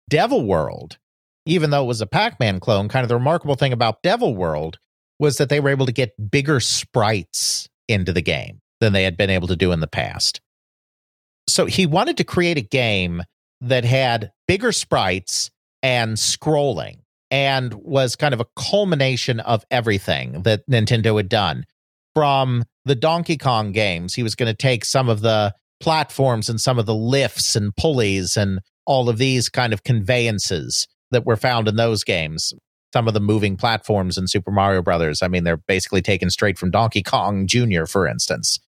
Devil World, even though it was a Pac Man clone, kind of the remarkable thing about Devil World was that they were able to get bigger sprites into the game than they had been able to do in the past so he wanted to create a game that had bigger sprites and scrolling and was kind of a culmination of everything that Nintendo had done. From the Donkey Kong games, he was going to take some of the platforms and some of the lifts and pulleys and all of these kind of conveyances that were found in those games. Some of the moving platforms in Super Mario Brothers. I mean, they're basically taken straight from Donkey Kong Jr., for instance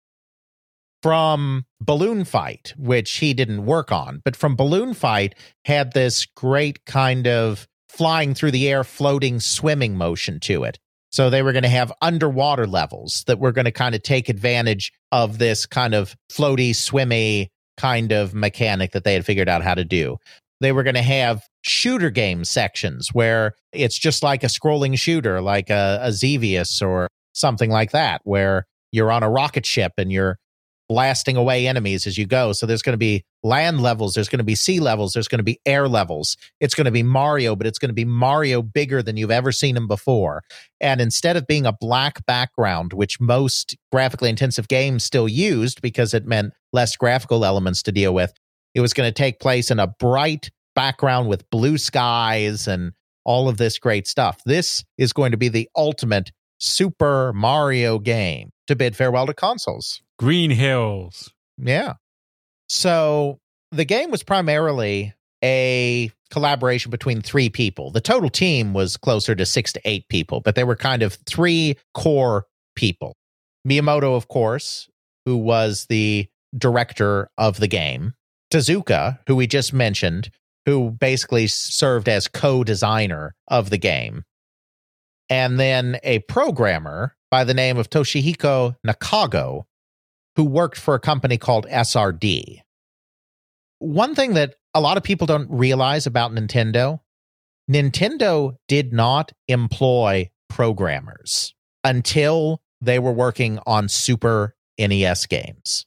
from Balloon Fight, which he didn't work on, but from Balloon Fight had this great kind of flying through the air, floating, swimming motion to it. So they were going to have underwater levels that were going to kind of take advantage of this kind of floaty, swimmy kind of mechanic that they had figured out how to do. They were going to have shooter game sections where it's just like a scrolling shooter, like a, a Xevious or something like that, where you're on a rocket ship and you're blasting away enemies as you go. So there's going to be land levels, there's going to be sea levels, there's going to be air levels. It's going to be Mario, but it's going to be Mario bigger than you've ever seen him before. And instead of being a black background, which most graphically intensive games still used because it meant less graphical elements to deal with, it was going to take place in a bright background with blue skies and all of this great stuff. This is going to be the ultimate Super Mario game to bid farewell to consoles.
Green Hills.
Yeah. So the game was primarily a collaboration between three people. The total team was closer to six to eight people, but there were kind of three core people. Miyamoto, of course, who was the director of the game, Tezuka, who we just mentioned, who basically served as co designer of the game, and then a programmer by the name of Toshihiko Nakago, who worked for a company called SRD. One thing that a lot of people don't realize about Nintendo Nintendo did not employ programmers until they were working on Super NES games.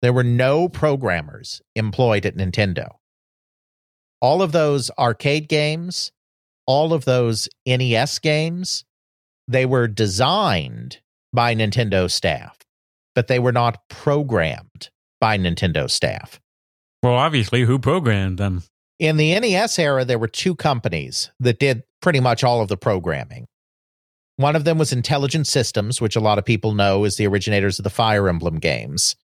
There were no programmers employed at Nintendo. All of those arcade games, all of those NES games, they were designed by Nintendo staff but they were not programmed by Nintendo staff.
Well, obviously, who programmed them?
In the NES era, there were two companies that did pretty much all of the programming. One of them was Intelligent Systems, which a lot of people know is the originators of the Fire Emblem games.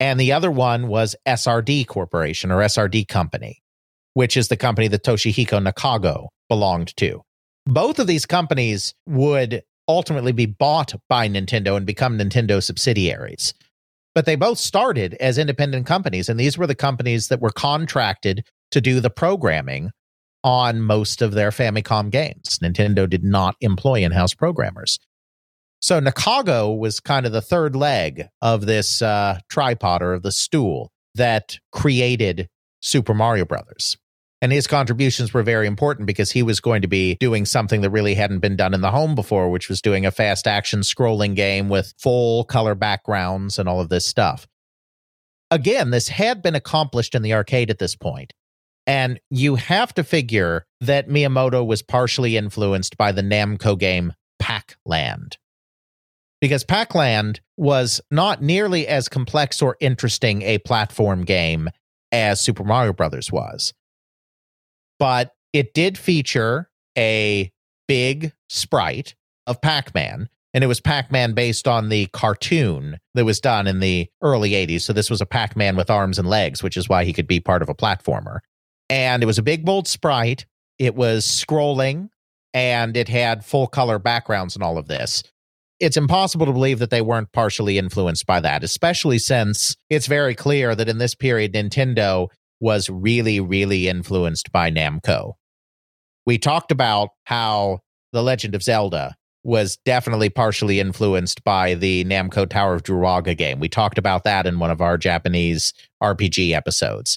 And the other one was SRD Corporation or SRD Company. which is the company that Toshihiko Nakago belonged to. Both of these companies would ultimately be bought by Nintendo and become Nintendo subsidiaries. But they both started as independent companies, and these were the companies that were contracted to do the programming on most of their Famicom games. Nintendo did not employ in house programmers. So Nakago was kind of the third leg of this uh, tripod or of the stool that created Super Mario Brothers. And his contributions were very important because he was going to be doing something that really hadn't been done in the home before, which was doing a fast action scrolling game with full color backgrounds and all of this stuff. Again, this had been accomplished in the arcade at this point, And you have to figure that Miyamoto was partially influenced by the Namco game Pac Land. Because Pac Land was not nearly as complex or interesting a platform game as Super Mario Brothers was but it did feature a big sprite of Pac Man. And it was Pac Man based on the cartoon that was done in the early 80s. So this was a Pac Man with arms and legs, which is why he could be part of a platformer. And it was a big, bold sprite. It was scrolling and it had full color backgrounds and all of this. It's impossible to believe that they weren't partially influenced by that, especially since it's very clear that in this period, Nintendo was really, really influenced by Namco. We talked about how The Legend of Zelda was definitely partially influenced by the Namco Tower of Druaga game. We talked about that in one of our Japanese RPG episodes.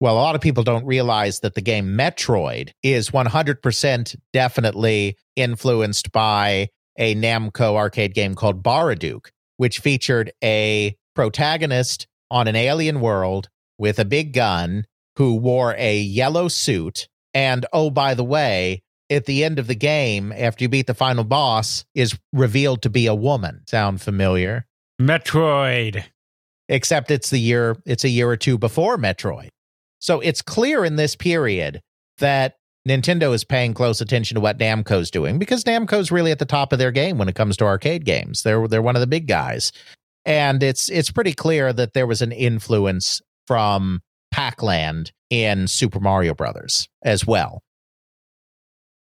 Well, a lot of people don't realize that the game Metroid is 100% definitely influenced by a Namco arcade game called Baraduke, which featured a protagonist on an alien world with a big gun who wore a yellow suit. And oh, by the way, at the end of the game, after you beat the final boss, is revealed to be a woman. Sound familiar?
Metroid.
Except it's the year, it's a year or two before Metroid. So it's clear in this period that Nintendo is paying close attention to what Namco's doing because Namco's really at the top of their game when it comes to arcade games. They're they're one of the big guys. And it's it's pretty clear that there was an influence from Pac-Land in Super Mario Brothers as well.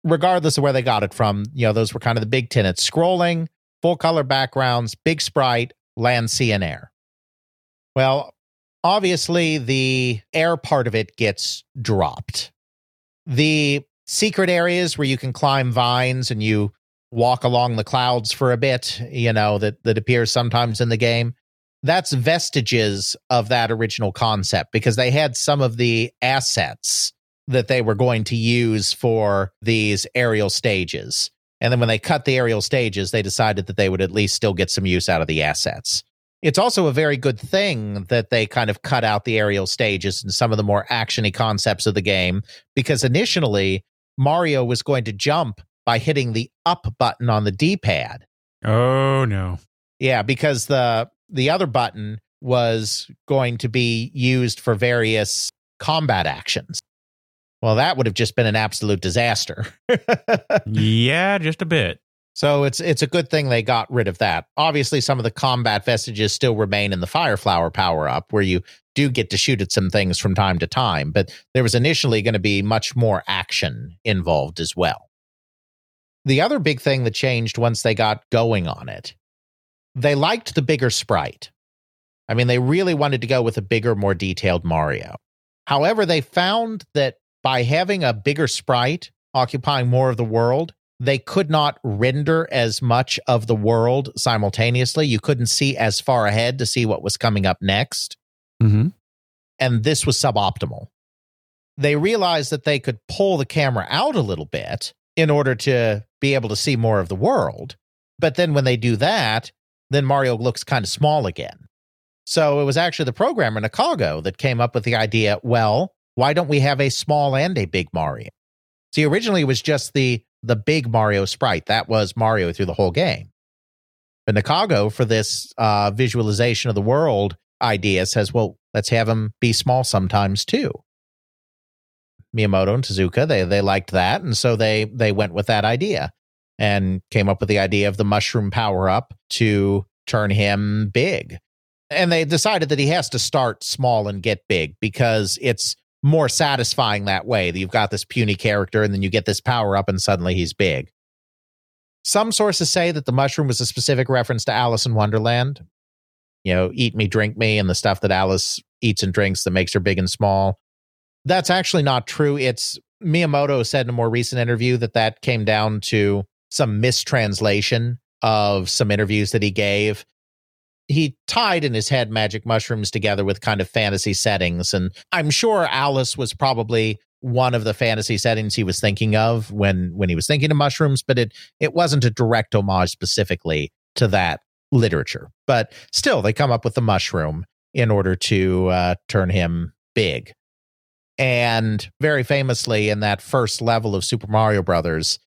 Regardless of where they got it from, you know, those were kind of the big tenets. Scrolling, full color backgrounds, big sprite, land, sea, and air. Well, obviously the air part of it gets dropped. The secret areas where you can climb vines and you walk along the clouds for a bit, you know, that that appears sometimes in the game that's vestiges of that original concept because they had some of the assets that they were going to use for these aerial stages. And then when they cut the aerial stages, they decided that they would at least still get some use out of the assets. It's also a very good thing that they kind of cut out the aerial stages and some of the more actiony concepts of the game because initially Mario was going to jump by hitting the up button on the D-pad.
Oh no.
Yeah, because the the other button was going to be used for various combat actions. Well, that would have just been an absolute disaster.
yeah, just a bit.
So it's it's a good thing they got rid of that. Obviously, some of the combat vestiges still remain in the Fireflower power up, where you do get to shoot at some things from time to time. But there was initially going to be much more action involved as well. The other big thing that changed once they got going on it they liked the bigger sprite. I mean, they really wanted to go with a bigger, more detailed Mario. However, they found that by having a bigger sprite occupying more of the world, they could not render as much of the world simultaneously. You couldn't see as far ahead to see what was coming up next.
Mm-hmm.
And this was suboptimal. They realized that they could pull the camera out a little bit in order to be able to see more of the world. But then when they do that, then Mario looks kind of small again. So it was actually the programmer Nakago that came up with the idea well, why don't we have a small and a big Mario? See, originally it was just the the big Mario sprite. That was Mario through the whole game. But Nakago, for this uh, visualization of the world idea, says, well, let's have him be small sometimes too. Miyamoto and Tezuka, they they liked that, and so they they went with that idea and came up with the idea of the mushroom power up to turn him big. And they decided that he has to start small and get big because it's more satisfying that way. That you've got this puny character and then you get this power up and suddenly he's big. Some sources say that the mushroom was a specific reference to Alice in Wonderland. You know, eat me, drink me, and the stuff that Alice eats and drinks that makes her big and small. That's actually not true. It's Miyamoto said in a more recent interview that that came down to some mistranslation of some interviews that he gave. He tied in his head magic mushrooms together with kind of fantasy settings. And I'm sure Alice was probably one of the fantasy settings he was thinking of when when he was thinking of mushrooms, but it it wasn't a direct homage specifically to that literature. But still, they come up with the mushroom in order to uh, turn him big. And very famously, in that first level of Super Mario Brothers,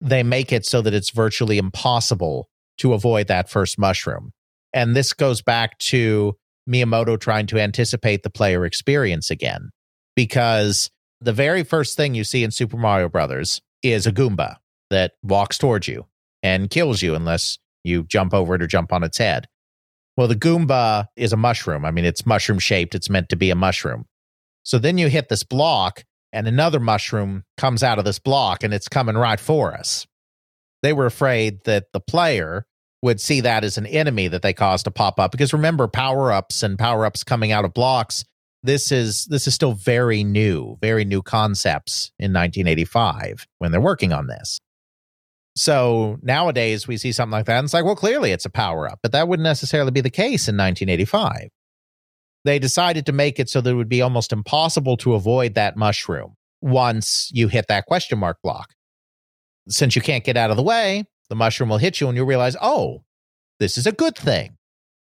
they make it so that it's virtually impossible to avoid that first mushroom. And this goes back to Miyamoto trying to anticipate the player experience again, because the very first thing you see in Super Mario Brothers is a Goomba that walks towards you and kills you unless you jump over it or jump on its head. Well, the Goomba is a mushroom. I mean, it's mushroom shaped, it's meant to be a mushroom. So then you hit this block, and another mushroom comes out of this block, and it's coming right for us. They were afraid that the player would see that as an enemy that they caused to pop up because remember power ups and power ups coming out of blocks this is this is still very new very new concepts in 1985 when they're working on this so nowadays we see something like that and it's like well clearly it's a power up but that wouldn't necessarily be the case in 1985 they decided to make it so that it would be almost impossible to avoid that mushroom once you hit that question mark block since you can't get out of the way the mushroom will hit you and you'll realize oh this is a good thing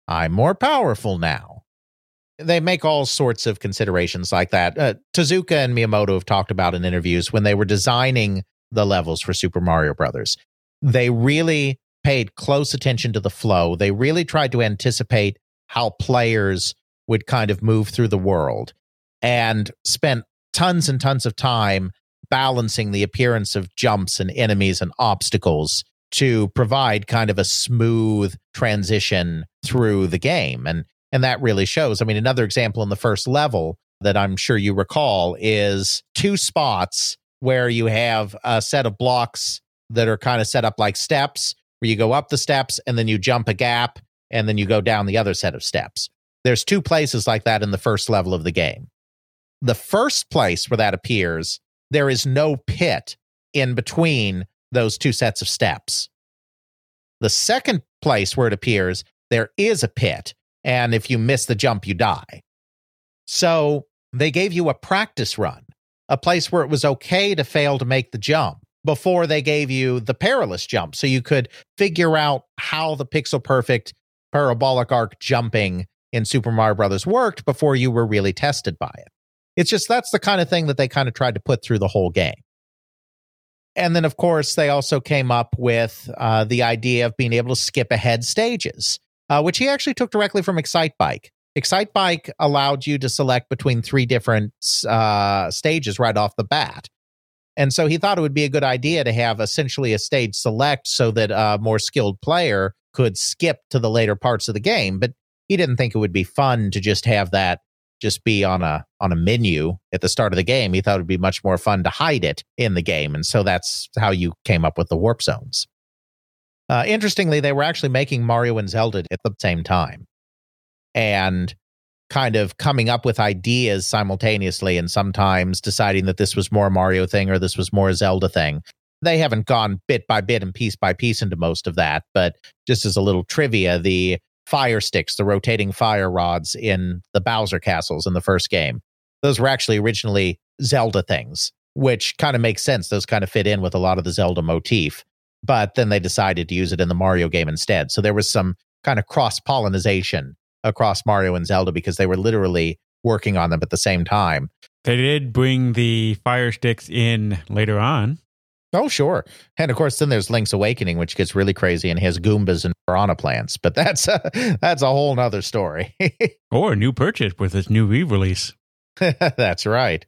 i'm more powerful now they make all sorts of considerations like that. Uh, Tezuka and Miyamoto have talked about in interviews when they were designing the levels for Super Mario Brothers. They really paid close attention to the flow. They really tried to anticipate how players would kind of move through the world and spent tons and tons of time balancing the appearance of jumps and enemies and obstacles to provide kind of a smooth transition through the game. And and that really shows. I mean, another example in the first level that I'm sure you recall is two spots where you have a set of blocks that are kind of set up like steps, where you go up the steps and then you jump a gap and then you go down the other set of steps. There's two places like that in the first level of the game. The first place where that appears, there is no pit in between those two sets of steps. The second place where it appears, there is a pit and if you miss the jump, you die. So they gave you a practice run, a place where it was okay to fail to make the jump before they gave you the perilous jump. So you could figure out how the pixel perfect parabolic arc jumping in Super Mario Brothers worked before you were really tested by it. It's just that's the kind of thing that they kind of tried to put through the whole game. And then, of course, they also came up with uh, the idea of being able to skip ahead stages uh, which he actually took directly from Excitebike. Excitebike allowed you to select between three different uh, stages right off the bat. And so he thought it would be a good idea to have essentially a stage select so that a more skilled player could skip to the later parts of the game. But he didn't think it would be fun to just have that just be on a on a menu at the start of the game. He thought it would be much more fun to hide it in the game. And so that's how you came up with the warp zones. Uh, interestingly, they were actually making Mario and Zelda at the same time and kind of coming up with ideas simultaneously and sometimes deciding that this was more Mario thing or this was more Zelda thing. They haven't gone bit by bit and piece by piece into most of that, but just as a little trivia, the fire sticks, the rotating fire rods in the Bowser castles in the first game, those were actually originally Zelda things, which kind of makes sense. Those kind of fit in with a lot of the Zelda motif but then they decided to use it in the Mario game instead. So there was some kind of cross pollination across Mario and Zelda because they were literally working on them at the same time.
They did bring the fire sticks in later on.
Oh, sure. And of course, then there's Link's Awakening, which gets really crazy and has Goombas and piranha plants. But that's a, that's a whole nother story.
or a new purchase with this new re-release.
that's right.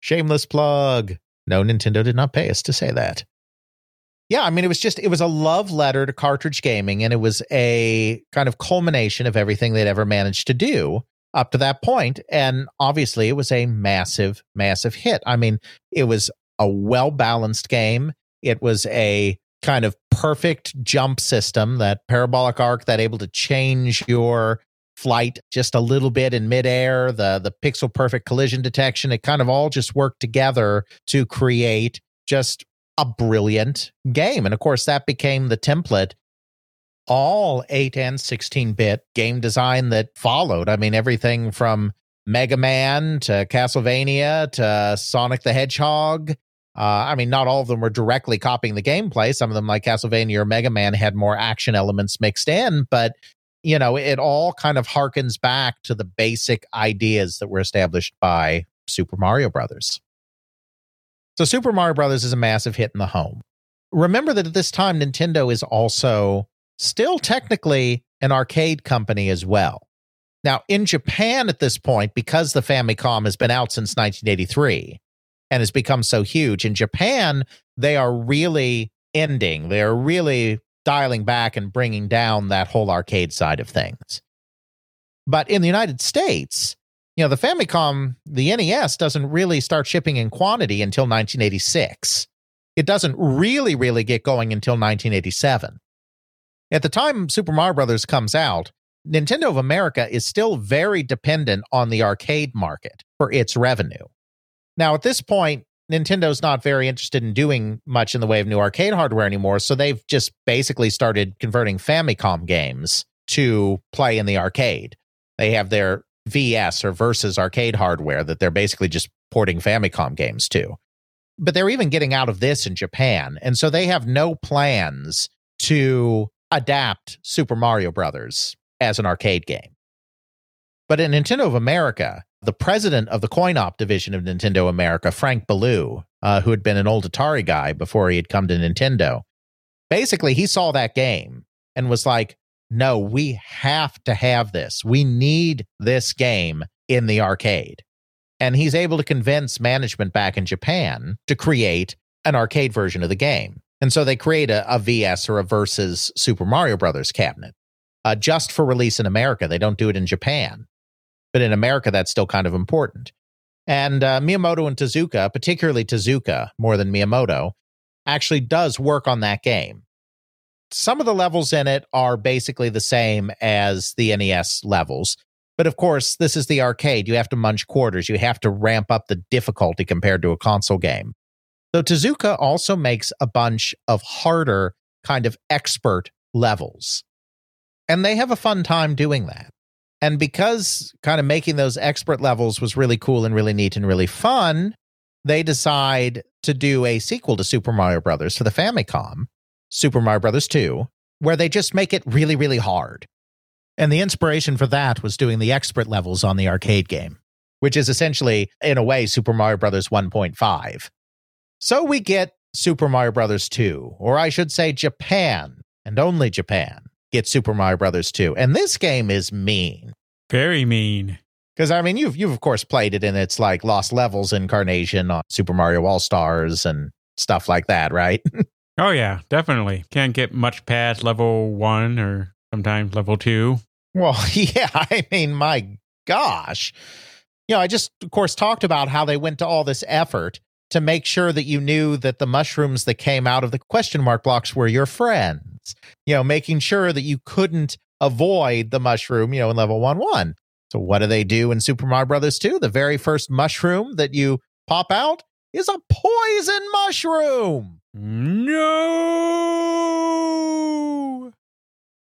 Shameless plug. No, Nintendo did not pay us to say that yeah, I mean, it was just, it was a love letter to cartridge gaming, and it was a kind of culmination of everything they'd ever managed to do up to that point. And obviously, it was a massive, massive hit. I mean, it was a well balanced game. It was a kind of perfect jump system, that parabolic arc that able to change your flight just a little bit in midair, the the pixel perfect collision detection. It kind of all just worked together to create just a brilliant game. And of course, that became the template all 8 and 16 bit game design that followed. I mean, everything from Mega Man to Castlevania to Sonic the Hedgehog. Uh, I mean, not all of them were directly copying the gameplay. Some of them, like Castlevania or Mega Man, had more action elements mixed in, but you know, it all kind of harkens back to the basic ideas that were established by Super Mario Brothers. So, Super Mario Brothers is a massive hit in the home. Remember that at this time, Nintendo is also still technically an arcade company as well. Now, in Japan at this point, because the Famicom has been out since 1983 and has become so huge, in Japan, they are really ending. They are really dialing back and bringing down that whole arcade side of things. But in the United States, you know, the Famicom, the NES doesn't really start shipping in quantity until 1986. It doesn't really, really get going until 1987. At the time Super Mario Brothers comes out, Nintendo of America is still very dependent on the arcade market for its revenue. Now, at this point, Nintendo's not very interested in doing much in the way of new arcade hardware anymore, so they've just basically started converting Famicom games to play in the arcade. They have their VS or Versus arcade hardware that they're basically just porting Famicom games to. But they're even getting out of this in Japan, and so they have no plans to adapt Super Mario Brothers as an arcade game. But in Nintendo of America, the president of the coin op division of Nintendo America, Frank Ballou, uh, who had been an old Atari guy before he had come to Nintendo, basically he saw that game and was like, no, we have to have this. We need this game in the arcade. And he's able to convince management back in Japan to create an arcade version of the game. And so they create a, a VS or a versus Super Mario Brothers cabinet uh, just for release in America. They don't do it in Japan. But in America, that's still kind of important. And uh, Miyamoto and Tezuka, particularly Tezuka more than Miyamoto, actually does work on that game. Some of the levels in it are basically the same as the NES levels. But of course, this is the arcade. You have to munch quarters. You have to ramp up the difficulty compared to a console game. So Tezuka also makes a bunch of harder, kind of expert levels. And they have a fun time doing that. And because kind of making those expert levels was really cool and really neat and really fun, they decide to do a sequel to Super Mario Brothers for the Famicom, Super Mario Brothers 2, where they just make it really, really hard. And the inspiration for that was doing the expert levels on the arcade game, which is essentially, in a way, Super Mario Brothers 1.5. So we get Super Mario Brothers 2, or I should say Japan, and only Japan, gets Super Mario Brothers 2. And this game is mean.
Very mean.
Because I mean, you've you've of course played it in its like Lost Levels incarnation on Super Mario All Stars and stuff like that, right?
Oh, yeah, definitely. Can't get much past level one or sometimes level two.
well, yeah, I mean, my gosh. You know, I just of course talked about how they went to all this effort to make sure that you knew that the mushrooms that came out of the question mark blocks were your You know, making sure that you couldn't avoid the mushroom, you know, in level 1 1. So, what do they do in Super Mario Brothers 2? The very first mushroom that you pop out is a poison mushroom.
No.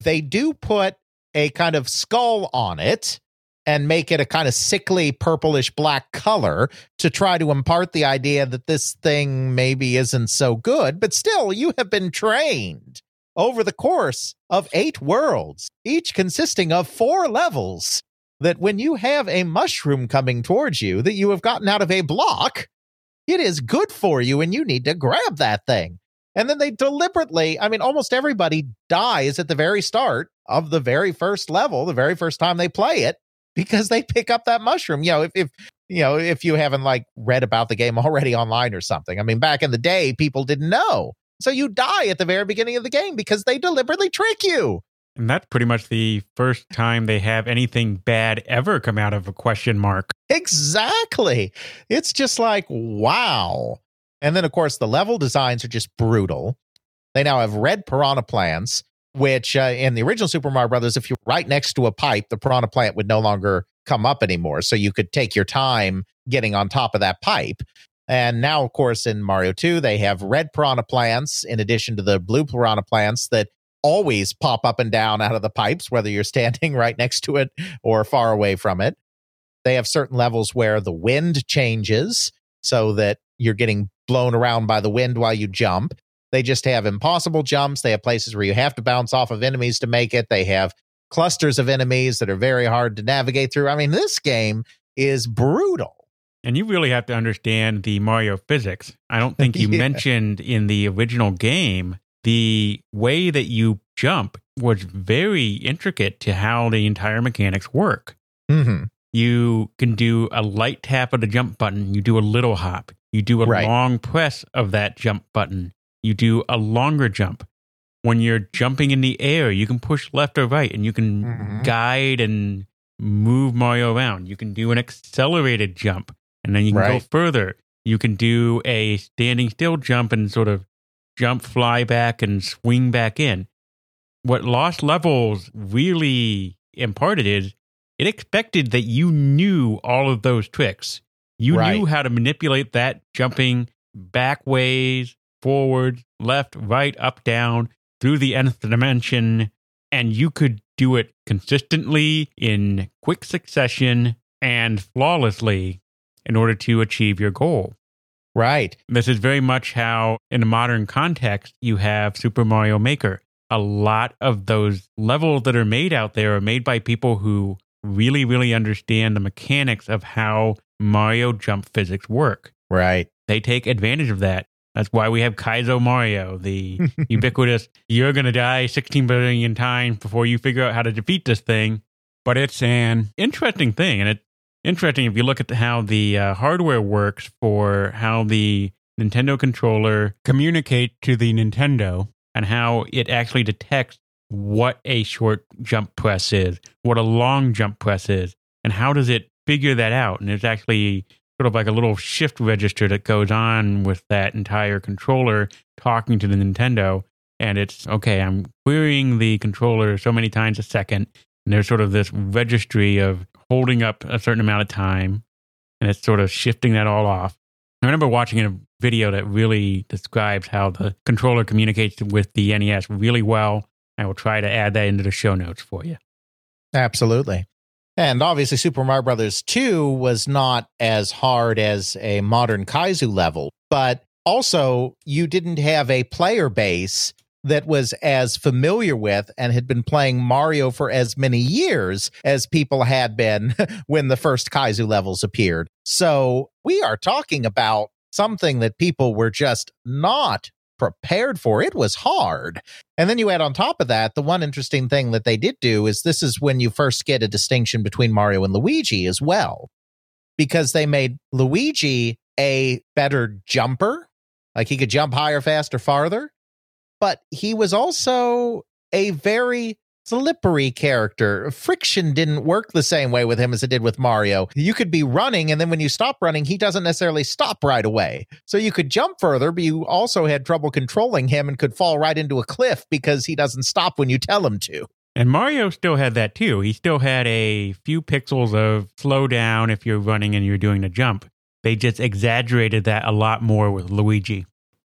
They do put a kind of skull on it and make it a kind of sickly purplish black color to try to impart the idea that this thing maybe isn't so good. But still, you have been trained over the course of eight worlds, each consisting of four levels, that when you have a mushroom coming towards you that you have gotten out of a block, it is good for you and you need to grab that thing. And then they deliberately, I mean, almost everybody dies at the very start of the very first level, the very first time they play it, because they pick up that mushroom. You know, if, if you know, if you haven't like read about the game already online or something. I mean, back in the day, people didn't know. So you die at the very beginning of the game because they deliberately trick you.
And that's pretty much the first time they have anything bad ever come out of a question mark.
Exactly. It's just like, wow. And then, of course, the level designs are just brutal. They now have red piranha plants, which uh, in the original Super Mario Brothers, if you're right next to a pipe, the piranha plant would no longer come up anymore. So you could take your time getting on top of that pipe. And now, of course, in Mario 2, they have red piranha plants in addition to the blue piranha plants that always pop up and down out of the pipes, whether you're standing right next to it or far away from it. They have certain levels where the wind changes so that you're getting blown around by the wind while you jump. They just have impossible jumps. They have places where you have to bounce off of enemies to make it. They have clusters of enemies that are very hard to navigate through. I mean, this game is brutal.
And you really have to understand the Mario physics. I don't think you
Yeah.
mentioned in the original game the way that you jump was very intricate to how the entire mechanics work.
hmm
You can do a light tap of the jump button, you do a little hop, you do a
Right.
long press of that jump button, you do a longer jump. When you're jumping in the air, you can push left or right and you can
Mhm.
guide and move Mario around. You can do an accelerated jump and then you can go further. You can do a standing still jump and sort of jump, fly back, and swing back in. What Lost Levels really imparted is it expected that you knew all of those tricks. You
Right.
knew how to manipulate that jumping back ways, forward, left, right, up, down, through the nth dimension, and you could do it consistently in quick succession and flawlessly in order to achieve your goal.
Right.
This is very much how, in a modern context, you have Super Mario Maker. A lot of those levels that are made out there are made by people who really, really understand the mechanics of how Mario jump physics work.
Right.
They take advantage of that. That's why we have Kaizo Mario, the ubiquitous, you're going to die 16 billion times before you figure out how to defeat this thing. But it's an interesting thing. And it's interesting if you look at how the uh, hardware works for how the Nintendo controller communicates to the Nintendo and how it actually detects what a short jump press is, what a long jump press is, and how does it figure that out. And there's actually sort of like a little shift register that goes on with that entire controller talking to the Nintendo. And it's okay, I'm querying the controller so many times a second. And there's sort of this registry of holding up a certain amount of time. And it's sort of shifting that all off. I remember watching a video that really describes how the controller communicates with the NES really well. I will try to add that into the show notes for you.
Absolutely. And obviously, Super Mario Brothers 2 was not as hard as a modern Kaizo level, but also you didn't have a player base that was as familiar with and had been playing Mario for as many years as people had been when the first Kaizo levels appeared. So we are talking about something that people were just not prepared for. It was hard. And then you add on top of that, the one interesting thing that they did do is this is when you first get a distinction between Mario and Luigi as well, because they made Luigi a better jumper. Like he could jump higher, faster, farther. But he was also a very slippery character. Friction didn't work the same way with him as it did with Mario. You could be running, and then when you stop running, he doesn't necessarily stop right away. So you could jump further, but you also had trouble controlling him and could fall right into a cliff because he doesn't stop when you tell him to.
And Mario still had that too. He still had a few pixels of slow down if you're running and you're doing a jump. They just exaggerated that a lot more with Luigi.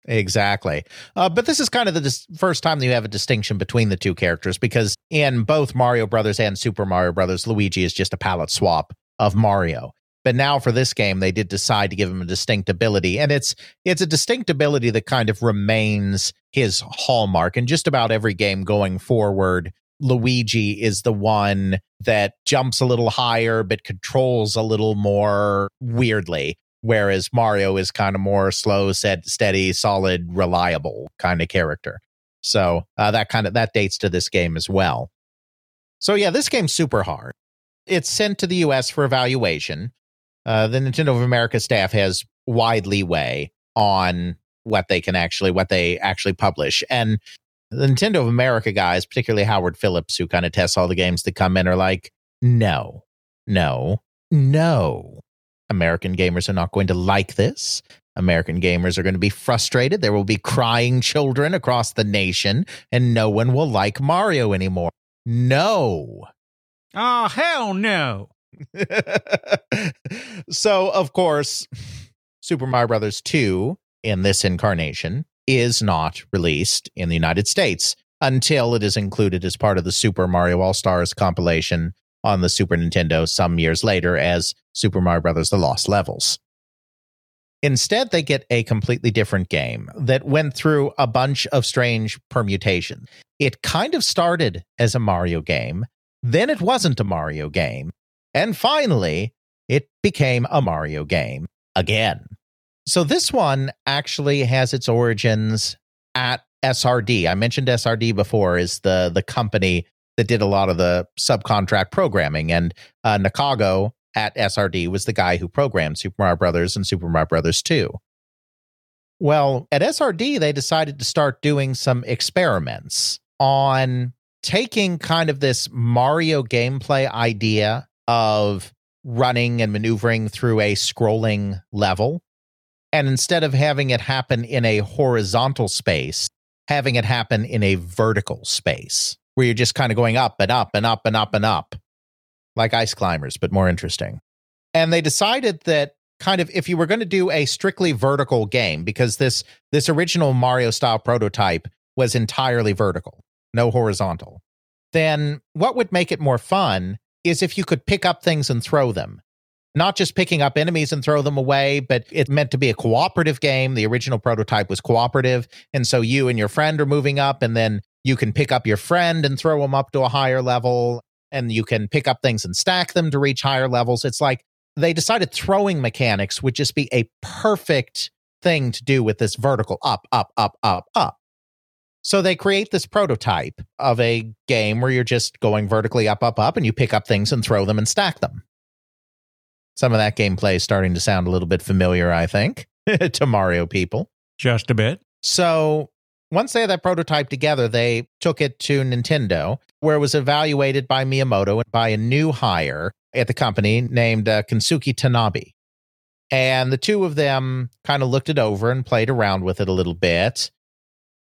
Exactly. Uh, but this is kind of the dis- first time that you have a distinction between the two characters because in both Mario Brothers and Super Mario Brothers, Luigi is just a palette swap of Mario. But now for this game, they did decide to give him a distinct ability, and it's it's a distinct ability that kind of remains his hallmark. And just about every game going forward, Luigi is the one that jumps a little higher but controls a little more weirdly whereas Mario is kind of more slow, set, steady, solid, reliable kind of character. So uh, that kind of that dates to this game as well. So yeah, this game's super hard. It's sent to the U.S. for evaluation. Uh, the Nintendo of America staff has wide leeway on what they can actually what they actually publish, and The Nintendo of America guys, particularly Howard Phillips, who kind of tests all the games that come in, are like, no, no, no. American gamers are not going to like this. American gamers are going to be frustrated. There will be crying children across the nation, and no one will like Mario anymore. No.
Oh, hell no.
so, of course, Super Mario Brothers 2 in this incarnation is not released in the United States until it is included as part of the Super Mario All Stars compilation on the Super Nintendo some years later as Super Mario Brothers The Lost Levels. Instead, they get a completely different game that went through a bunch of strange permutations. It kind of started as a Mario game, then it wasn't a Mario game, and finally, it became a Mario game again. So this one actually has its origins at SRD. I mentioned SRD before is the the company that did a lot of the subcontract programming, and uh, Nakago at SRD was the guy who programmed Super Mario Brothers and Super Mario Brothers 2. Well, at SRD, they decided to start doing some experiments on taking kind of this Mario gameplay idea of running and maneuvering through a scrolling level. And instead of having it happen in a horizontal space, having it happen in a vertical space where you're just kind of going up and up and up and up and up like ice climbers, but more interesting. And they decided that kind of if you were going to do a strictly vertical game, because this this original Mario style prototype was entirely vertical, no horizontal, then what would make it more fun is if you could pick up things and throw them. Not just picking up enemies and throw them away, but it meant to be a cooperative game. The original prototype was cooperative. And so you and your friend are moving up, and then you can pick up your friend and throw them up to a higher level and you can pick up things and stack them to reach higher levels. It's like they decided throwing mechanics would just be a perfect thing to do with this vertical up, up, up, up, up. So they create this prototype of a game where you're just going vertically up, up, up, and you pick up things and throw them and stack them. Some of that gameplay is starting to sound a little bit familiar, I think, to Mario people.
Just a bit.
So once they had that prototype together, they took it to Nintendo, where it was evaluated by Miyamoto and by a new hire at the company named uh, Kensuke Tanabe. And the two of them kind of looked it over and played around with it a little bit.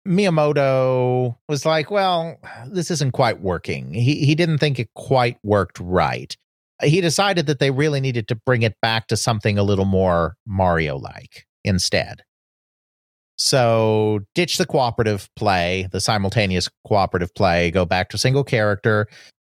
Miyamoto was like, well, this isn't quite working. He, he didn't think it quite worked right. He decided that they really needed to bring it back to something a little more Mario like instead. So ditch the cooperative play, the simultaneous cooperative play, go back to single character.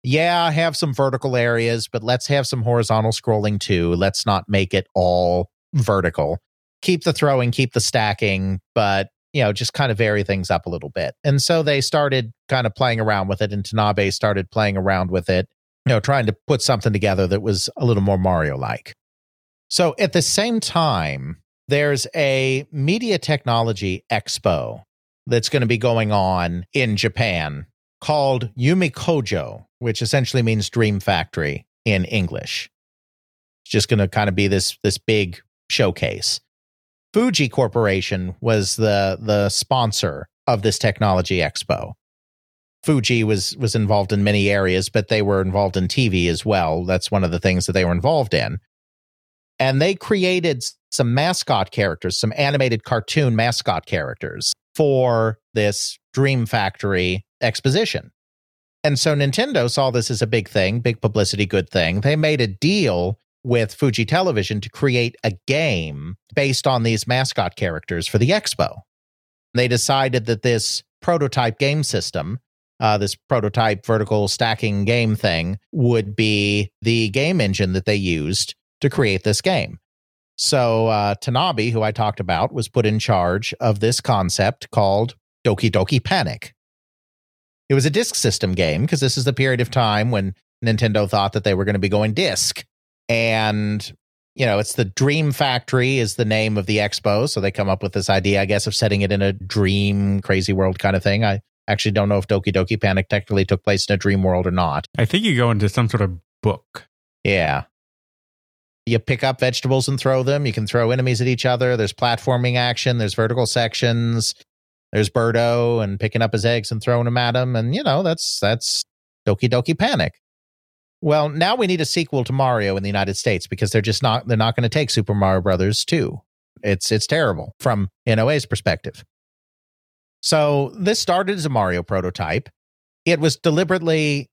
Yeah, have some vertical areas, but let's have some horizontal scrolling too. Let's not make it all vertical. Keep the throwing, keep the stacking, but you know, just kind of vary things up a little bit. And so they started kind of playing around with it, and Tanabe started playing around with it, you know, trying to put something together that was a little more Mario like. So at the same time, there's a media technology expo that's going to be going on in Japan called Yume Kojo, which essentially means dream factory in English. It's just going to kind of be this this big showcase. Fuji Corporation was the the sponsor of this technology expo. Fuji was was involved in many areas, but they were involved in TV as well. That's one of the things that they were involved in. And they created some mascot characters, some animated cartoon mascot characters for this Dream Factory exposition. And so Nintendo saw this as a big thing, big publicity, good thing. They made a deal with Fuji Television to create a game based on these mascot characters for the expo. They decided that this prototype game system, uh, this prototype vertical stacking game thing, would be the game engine that they used to create this game. So uh, Tanabe, who I talked about, was put in charge of this concept called Doki Doki Panic. It was a disk system game because this is the period of time when Nintendo thought that they were going to be going disc. And, you know, it's the Dream Factory is the name of the expo. So they come up with this idea, I guess, of setting it in a dream, crazy world kind of thing. I actually don't know if Doki Doki Panic technically took place in a dream world or not.
I think you go into some sort of book.
Yeah. You pick up vegetables and throw them. You can throw enemies at each other. There's platforming action. There's vertical sections. there's Birdo and picking up his eggs and throwing them at him. And, you know, that's, that's Doki Doki Panic. Well, now we need a sequel to Mario in the United States because they're just not, they're not going to take Super Mario Brothers 2. It's, it's terrible from NOA's perspective. So this started as a Mario prototype. It was deliberately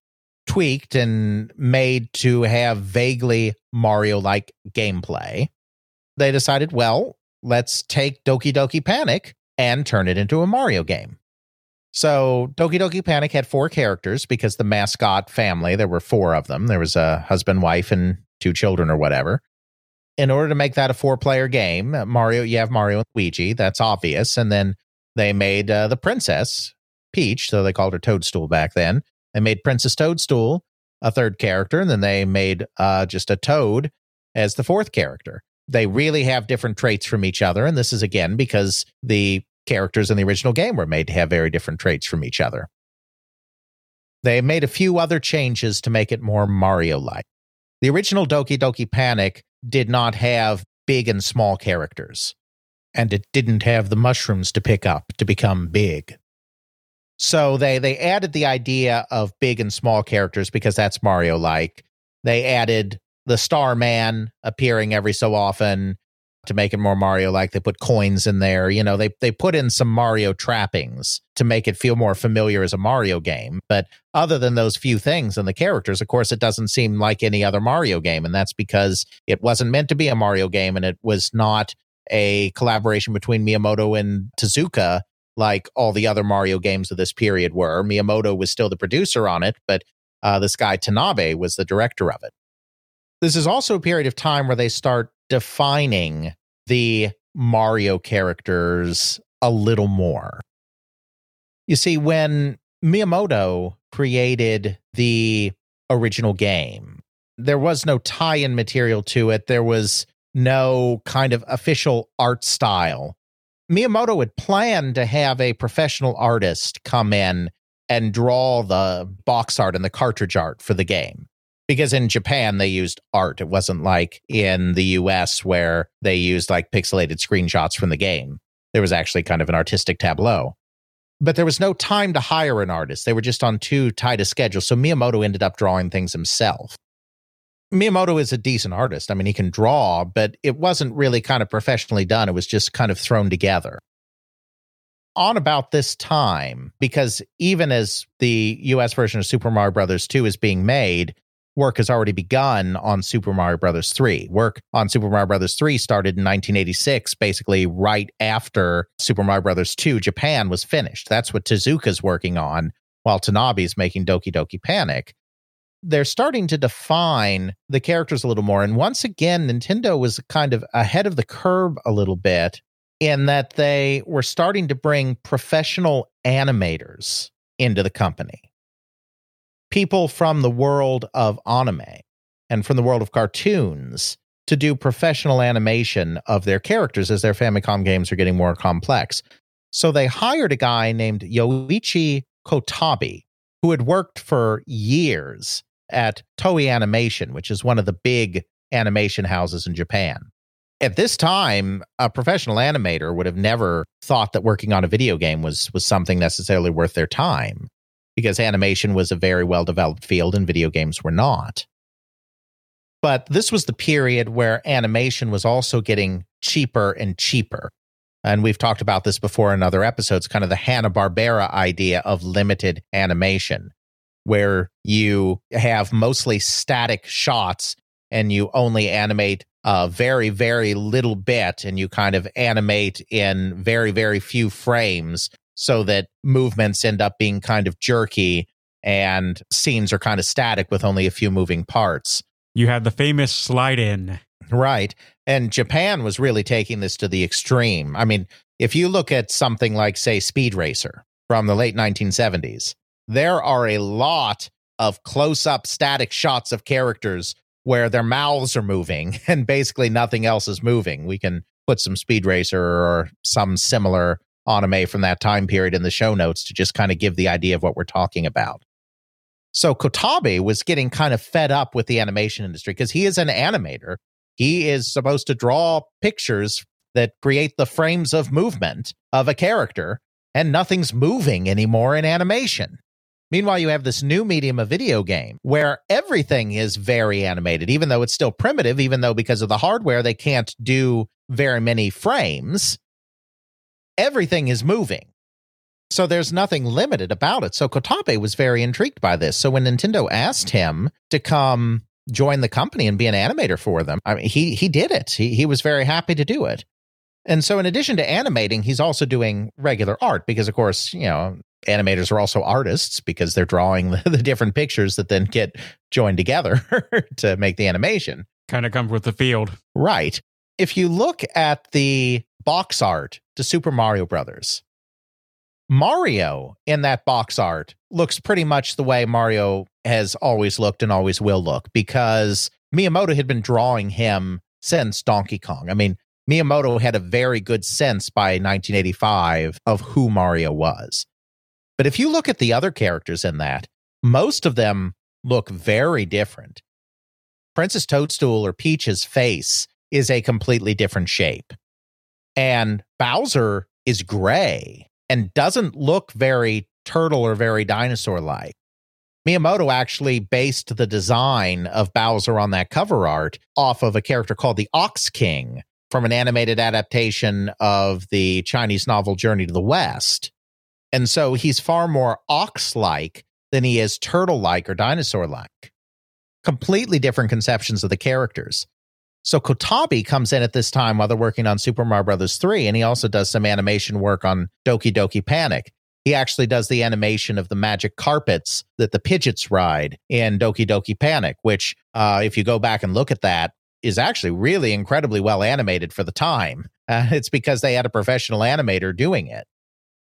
tweaked and made to have vaguely Mario like gameplay. They decided, well, let's take Doki Doki Panic and turn it into a Mario game. So Doki Doki Panic had four characters because the mascot family, there were four of them. There was a husband, wife, and two children or whatever. In order to make that a four player game, Mario, you have Mario and Luigi. That's obvious. And then they made uh, the princess, Peach, so they called her Toadstool back then. They made Princess Toadstool a third character, and then they made uh, just a Toad as the fourth character. They really have different traits from each other, and this is again because the characters in the original game were made to have very different traits from each other. They made a few other changes to make it more Mario like. The original Doki Doki Panic did not have big and small characters, and it didn't have the mushrooms to pick up to become big. So they they added the idea of big and small characters because that's Mario like. They added the Starman appearing every so often to make it more Mario like. They put coins in there. You know, they they put in some Mario trappings to make it feel more familiar as a Mario game. But other than those few things and the characters, of course, it doesn't seem like any other Mario game, and that's because it wasn't meant to be a Mario game, and it was not a collaboration between Miyamoto and Tezuka like all the other Mario games of this period were. Miyamoto was still the producer on it, but uh, this guy Tanabe was the director of it. This is also a period of time where they start defining the Mario characters a little more. You see, when Miyamoto created the original game, there was no tie in material to it. There was no kind of official art style Miyamoto had planned to have a professional artist come in and draw the box art and the cartridge art for the game. Because in Japan, they used art. It wasn't like in the US where they used like pixelated screenshots from the game. There was actually kind of an artistic tableau. But there was no time to hire an artist. They were just on too tight a schedule. So Miyamoto ended up drawing things himself. Miyamoto is a decent artist. I mean, he can draw, but it wasn't really kind of professionally done. It was just kind of thrown together. On about this time, because even as the US version of Super Mario Brothers 2 is being made, work has already begun on Super Mario Brothers 3. Work on Super Mario Brothers 3 started in 1986, basically right after Super Mario Brothers 2 Japan was finished. That's what Tezuka's working on while Tanabe's making Doki Doki Panic they're starting to define the characters a little more. And once again, Nintendo was kind of ahead of the curve a little bit in that they were starting to bring professional animators into the company. People from the world of anime and from the world of cartoons to do professional animation of their characters as their Famicom games are getting more complex. So they hired a guy named Yoichi Kotabe, who had worked for years at Toei Animation, which is one of the big animation houses in Japan. At this time, a professional animator would have never thought that working on a video game was was something necessarily worth their time because animation was a very well developed field and video games were not. But this was the period where animation was also getting cheaper and cheaper. And we've talked about this before in other episodes, kind of the Hanna-Barbera idea of limited animation where you have mostly static shots and you only animate a very, very little bit and you kind of animate in very, very few frames so that movements end up being kind of jerky and scenes are kind of static with only a few moving parts.
You had the famous slide in.
Right. And Japan was really taking this to the extreme. I mean, if you look at something like, say, Speed Racer from the late 1970s, there are a lot of close up static shots of characters where their mouths are moving and basically nothing else is moving. We can put some Speed Racer or some similar anime from that time period in the show notes to just kind of give the idea of what we're talking about. So Kotabe was getting kind of fed up with the animation industry because he is an animator. He is supposed to draw pictures that create the frames of movement of a character and nothing's moving anymore in animation. Meanwhile, you have this new medium, of video game, where everything is very animated, even though it's still primitive, even though because of the hardware, they can't do very many frames. Everything is moving. So there's nothing limited about it. So Kotabe was very intrigued by this. So when Nintendo asked him to come join the company and be an animator for them, I mean, he he did it. He he was very happy to do it. And so in addition to animating, he's also doing regular art because of course, you know, animators are also artists because they're drawing the, the different pictures that then get joined together to make the animation.
Kind of comes with the field.
Right. If you look at the box art to Super Mario Brothers, Mario in that box art looks pretty much the way Mario has always looked and always will look because Miyamoto had been drawing him since Donkey Kong. I mean, Miyamoto had a very good sense by 1985 of who Mario was. But if you look at the other characters in that, most of them look very different. Princess Toadstool or Peach's face is a completely different shape. And Bowser is gray and doesn't look very turtle or very dinosaur like. Miyamoto actually based the design of Bowser on that cover art off of a character called the Ox King from an animated adaptation of the Chinese novel Journey to the West. And so he's far more ox like than he is turtle like or dinosaur like. Completely different conceptions of the characters. So Kotabe comes in at this time while they're working on Super Mario Brothers 3, and he also does some animation work on Doki Doki Panic. He actually does the animation of the magic carpets that the Pidgits ride in Doki Doki Panic, which, uh, if you go back and look at that, is actually really incredibly well animated for the time. Uh, it's because they had a professional animator doing it.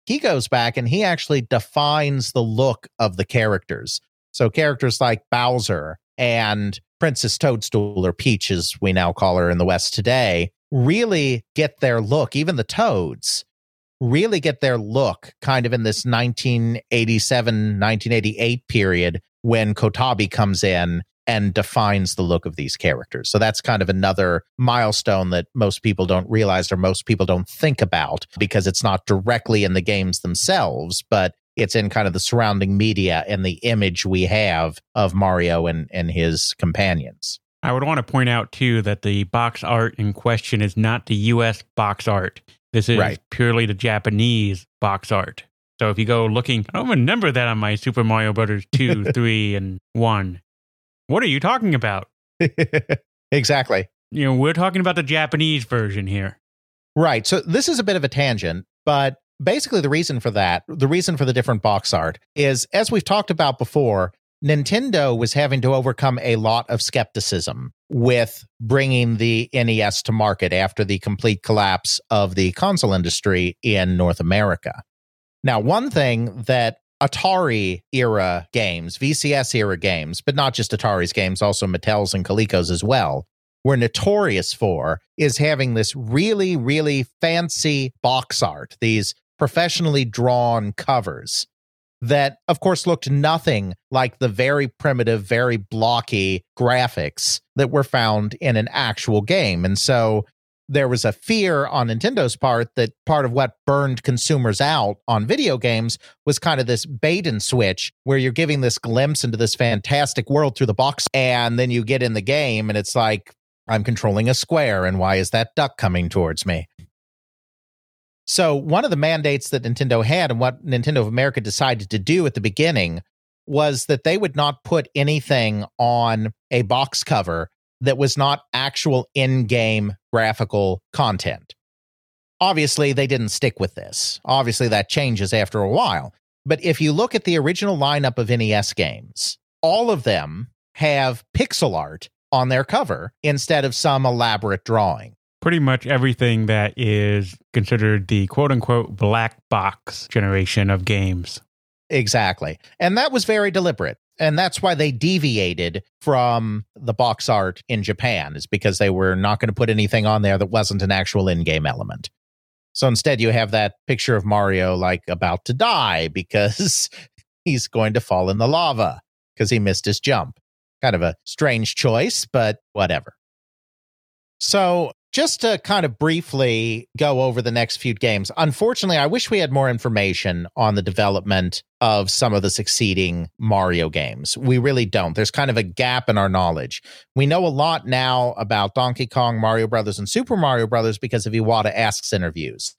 He goes back and he actually defines the look of the characters. So characters like Bowser and Princess Toadstool or Peach, as we now call her in the West today, really get their look. Even the Toads really get their look kind of in this 1987, 1988 period when Kotabe comes in and defines the look of these characters. So that's kind of another milestone that most people don't realize or most people don't think about because it's not directly in the games themselves, but it's in kind of the surrounding media and the image we have of Mario and, and his companions.
I would want to point out too that the box art in question is not the US box art. This is
Right.
purely the Japanese box art. So if you go looking, I don't remember that on my Super Mario Brothers 2, 3, and 1. What are you talking about?
exactly.
You know, we're talking about the Japanese version here.
Right. So this is a bit of a tangent, but basically the reason for that, the reason for the different box art is as we've talked about before, Nintendo was having to overcome a lot of skepticism with bringing the NES to market after the complete collapse of the console industry in North America. Now, one thing that Atari era games, VCS era games, but not just Atari's games, also Mattel's and Coleco's as well, were notorious for is having this really, really fancy box art, these professionally drawn covers that, of course, looked nothing like the very primitive, very blocky graphics that were found in an actual game. And so there was a fear on Nintendo's part that part of what burned consumers out on video games was kind of this bait and switch where you're giving this glimpse into this fantastic world through the box and then you get in the game and it's like I'm controlling a square and why is that duck coming towards me? So one of the mandates that Nintendo had and what Nintendo of America decided to do at the beginning was that they would not put anything on a box cover that was not actual in-game graphical content. Obviously, they didn't stick with this. Obviously, that changes after a while. But if you look at the original lineup of NES games, all of them have pixel art on their cover instead of some elaborate drawing.
Pretty much everything that is considered the quote unquote black box generation of games.
Exactly. And that was very deliberate. And that's why they deviated from the box art in Japan, is because they were not going to put anything on there that wasn't an actual in game element. So instead, you have that picture of Mario like about to die because he's going to fall in the lava because he missed his jump. Kind of a strange choice, but whatever. So just to kind of briefly go over the next few games, unfortunately, I wish we had more information on the development of some of the succeeding Mario games. We really don't. There's kind of a gap in our knowledge. We know a lot now about Donkey Kong, Mario Brothers, and Super Mario Brothers because of Iwata Asks interviews.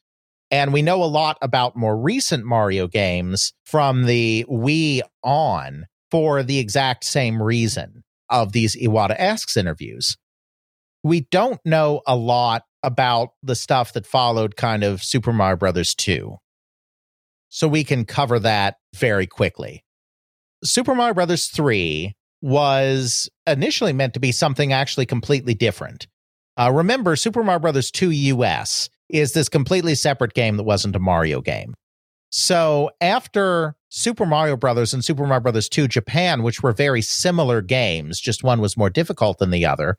And we know a lot about more recent Mario games from the Wii on for the exact same reason of these Iwata Asks interviews we don't know a lot about the stuff that followed kind of Super Mario Brothers 2. So we can cover that very quickly. Super Mario Brothers 3 was initially meant to be something actually completely different. Uh, remember, Super Mario Brothers 2 US is this completely separate game that wasn't a Mario game. So after Super Mario Brothers and Super Mario Brothers 2 Japan, which were very similar games, just one was more difficult than the other,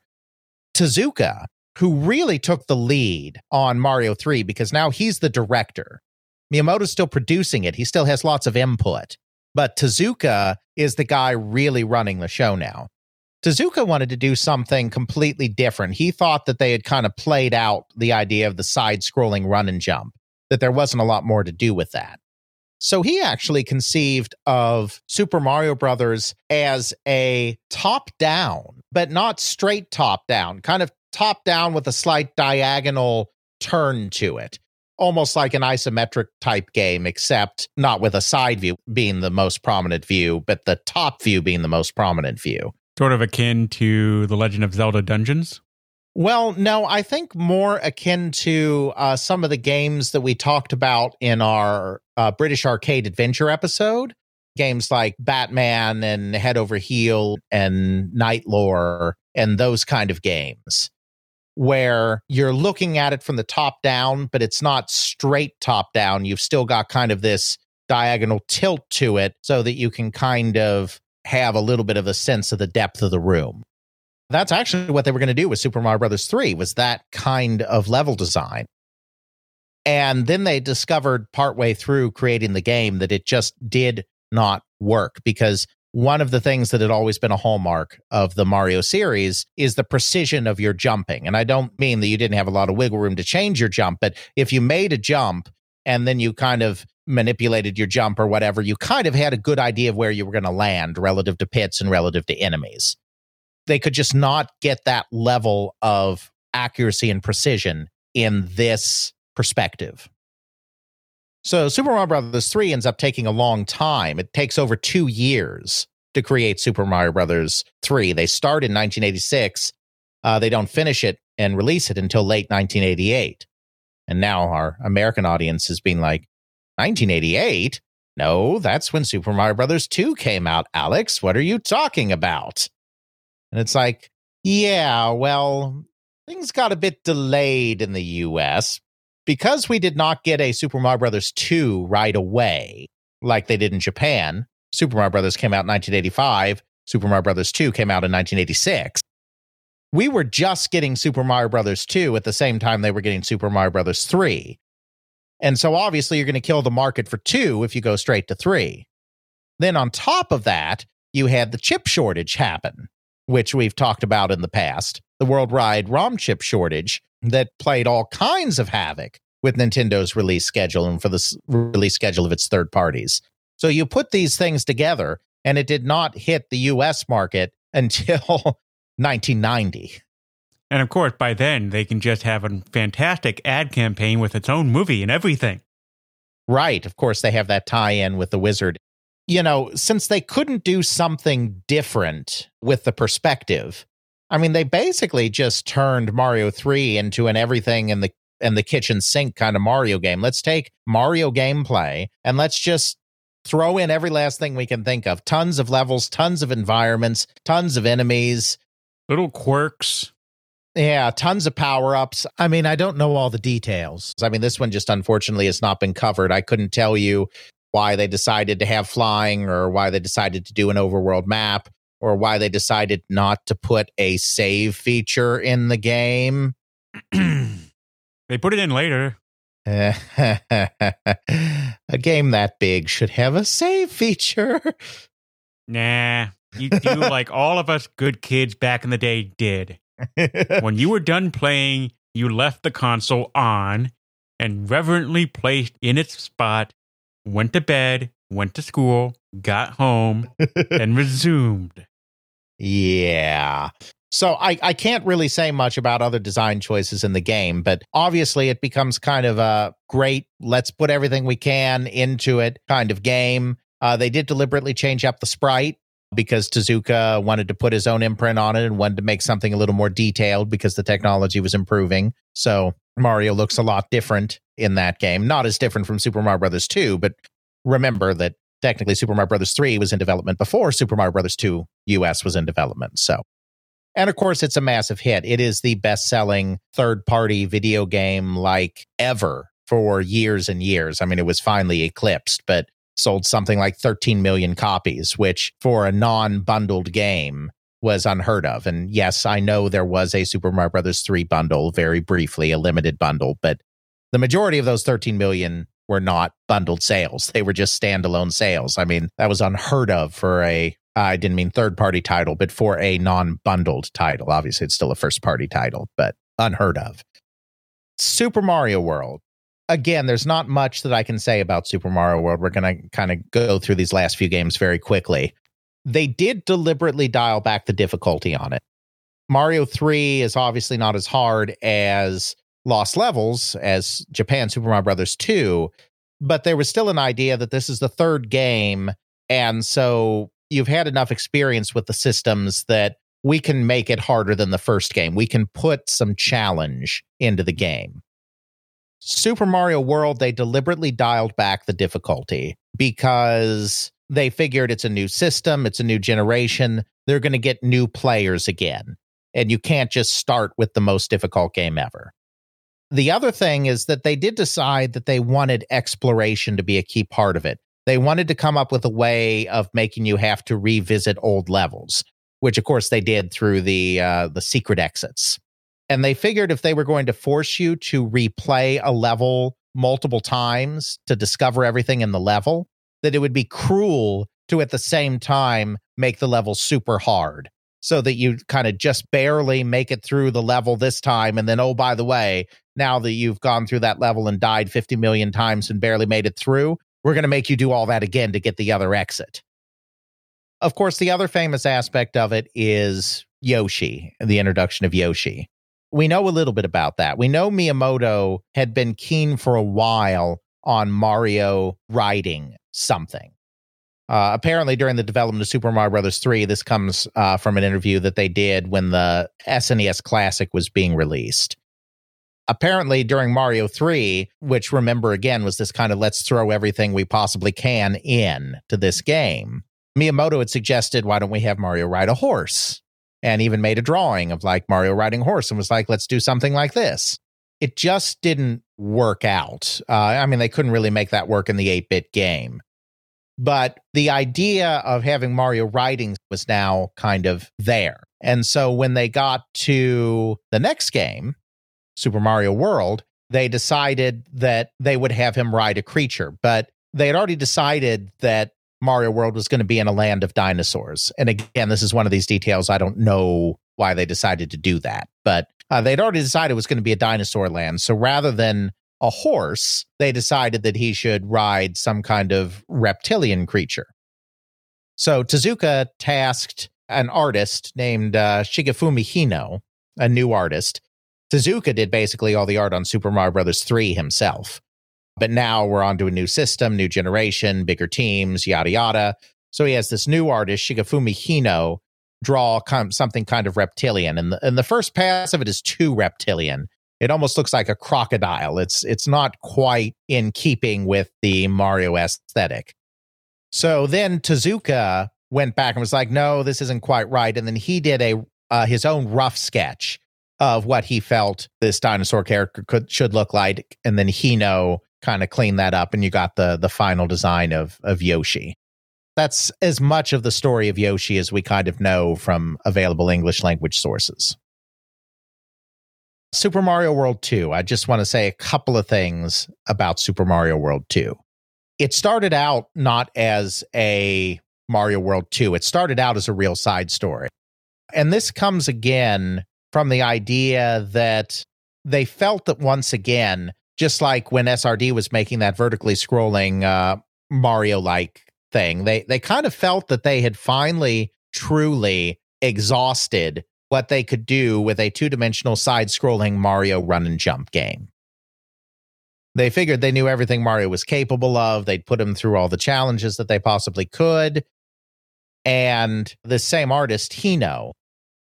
Tezuka, who really took the lead on Mario 3 because now he's the director. Miyamoto's still producing it, he still has lots of input, but Tezuka is the guy really running the show now. Tezuka wanted to do something completely different. He thought that they had kind of played out the idea of the side scrolling run and jump, that there wasn't a lot more to do with that. So he actually conceived of Super Mario Brothers as a top down, but not straight top down, kind of top down with a slight diagonal turn to it. Almost like an isometric type game, except not with a side view being the most prominent view, but the top view being the most prominent view.
Sort of akin to The Legend of Zelda Dungeons.
Well, no, I think more akin to uh, some of the games that we talked about in our uh, British Arcade Adventure episode. Games like Batman and Head Over Heel and Knight Lore and those kind of games where you're looking at it from the top down, but it's not straight top down. You've still got kind of this diagonal tilt to it so that you can kind of have a little bit of a sense of the depth of the room. That's actually what they were going to do with Super Mario Brothers 3 was that kind of level design. And then they discovered partway through creating the game that it just did not work because one of the things that had always been a hallmark of the Mario series is the precision of your jumping. And I don't mean that you didn't have a lot of wiggle room to change your jump, but if you made a jump and then you kind of manipulated your jump or whatever, you kind of had a good idea of where you were going to land relative to pits and relative to enemies they could just not get that level of accuracy and precision in this perspective. So Super Mario Brothers 3 ends up taking a long time. It takes over 2 years to create Super Mario Brothers 3. They start in 1986. Uh, they don't finish it and release it until late 1988. And now our American audience is being like, 1988? No, that's when Super Mario Brothers 2 came out, Alex. What are you talking about? And it's like, yeah, well, things got a bit delayed in the US because we did not get a Super Mario Brothers 2 right away like they did in Japan. Super Mario Brothers came out in 1985, Super Mario Brothers 2 came out in 1986. We were just getting Super Mario Brothers 2 at the same time they were getting Super Mario Brothers 3. And so obviously you're going to kill the market for 2 if you go straight to 3. Then on top of that, you had the chip shortage happen which we've talked about in the past, the worldwide ROM chip shortage that played all kinds of havoc with Nintendo's release schedule and for the release schedule of its third parties. So you put these things together, and it did not hit the US market until 1990.
And of course, by then, they can just have a fantastic ad campaign with its own movie and everything.
Right. Of course, they have that tie in with the wizard you know, since they couldn't do something different with the perspective, I mean, they basically just turned Mario 3 into an everything in the in the kitchen sink kind of Mario game. Let's take Mario gameplay and let's just throw in every last thing we can think of. Tons of levels, tons of environments, tons of enemies,
little quirks.
Yeah, tons of power ups. I mean, I don't know all the details. I mean, this one just unfortunately has not been covered. I couldn't tell you why they decided to have flying or why they decided to do an overworld map or why they decided not to put a save feature in the game.
they put it in later.
a game that big should have a save feature.
Nah, you do like all of us good kids back in the day did. when you were done playing, you left the console on and reverently placed in its spot, went to bed, went to school, got home, and resumed.
Yeah. So I, I can't really say much about other design choices in the game, but obviously it becomes kind of a great, let's put everything we can into it kind of game. Uh, they did deliberately change up the sprite because Tezuka wanted to put his own imprint on it and wanted to make something a little more detailed because the technology was improving. So Mario looks a lot different in that game. Not as different from Super Mario Brothers 2, but remember that technically Super Mario Brothers 3 was in development before Super Mario Brothers 2 US was in development. So and of course, it's a massive hit. It is the best selling third party video game like ever for years and years. I mean, it was finally eclipsed, but sold something like 13 million copies, which for a non bundled game was unheard of. And yes, I know there was a Super Mario Brothers 3 bundle very briefly, a limited bundle, but the majority of those 13 million were not bundled sales. They were just standalone sales. I mean, that was unheard of for a I didn't mean third party title, but for a non bundled title. Obviously, it's still a first party title, but unheard of. Super Mario World. Again, there's not much that I can say about Super Mario World. We're going to kind of go through these last few games very quickly. They did deliberately dial back the difficulty on it. Mario 3 is obviously not as hard as Lost Levels, as Japan Super Mario Brothers 2, but there was still an idea that this is the third game. And so you've had enough experience with the systems that we can make it harder than the first game. We can put some challenge into the game. Super Mario World, they deliberately dialed back the difficulty because they figured it's a new system, it's a new generation. They're going to get new players again. And you can't just start with the most difficult game ever. The other thing is that they did decide that they wanted exploration to be a key part of it they wanted to come up with a way of making you have to revisit old levels, which of course they did through the uh, the secret exits. And they figured if they were going to force you to replay a level multiple times to discover everything in the level, that it would be cruel to at the same time make the level super hard so that you kind of just barely make it through the level this time. And then, oh, by the way, now that you've gone through that level and died 50 million times and barely made it through, we're going to make you do all that again to get the other exit. Of course, the other famous aspect of it is Yoshi, the introduction of Yoshi. We know a little bit about that. We know Miyamoto had been keen for a while on Mario riding something. Uh, apparently, during the development of Super Mario Brothers 3, this comes uh, from an interview that they did when the SNES Classic was being released apparently during Mario 3, which remember again was this kind of let's throw everything we possibly can in to this game, Miyamoto had suggested, why don't we have Mario ride a horse? And even made a drawing of like Mario riding a horse and was like, let's do something like this. It just didn't work out. Uh, I mean, they couldn't really make that work in the 8 bit game. But the idea of having Mario riding was now kind of there. And so when they got to the next game, Super Mario World, they decided that they would have him ride a creature, but they had already decided that Mario World was going to be in a land of dinosaurs. And again, this is one of these details I don't know why they decided to do that, but uh, they'd already decided it was going to be a dinosaur land. So rather than a horse, they decided that he should ride some kind of reptilian creature. So Tezuka tasked an artist named uh, Hino, a new artist, Tezuka did basically all the art on Super Mario Brothers 3 himself. But now we're on to a new system, new generation, bigger teams, yada yada. So he has this new artist, Shigefumi Hino, draw something kind of reptilian. And the, and the first pass of it is too reptilian. It almost looks like a crocodile. It's it's not quite in keeping with the Mario aesthetic. So then Tezuka went back and was like, "No, this isn't quite right." And then he did a uh, his own rough sketch of what he felt this dinosaur character could should look like, and then Hino kind of cleaned that up, and you got the the final design of of Yoshi. That's as much of the story of Yoshi as we kind of know from available English language sources. Super Mario World 2. I just want to say a couple of things about Super Mario World 2. It started out not as a Mario World 2, it started out as a real side story. And this comes again from the idea that they felt that once again, just like when SRD was making that vertically scrolling uh, Mario like thing, they they kind of felt that they had finally truly exhausted what they could do with a two dimensional side scrolling Mario run and jump game. They figured they knew everything Mario was capable of. They'd put him through all the challenges that they possibly could. And the same artist, Hino,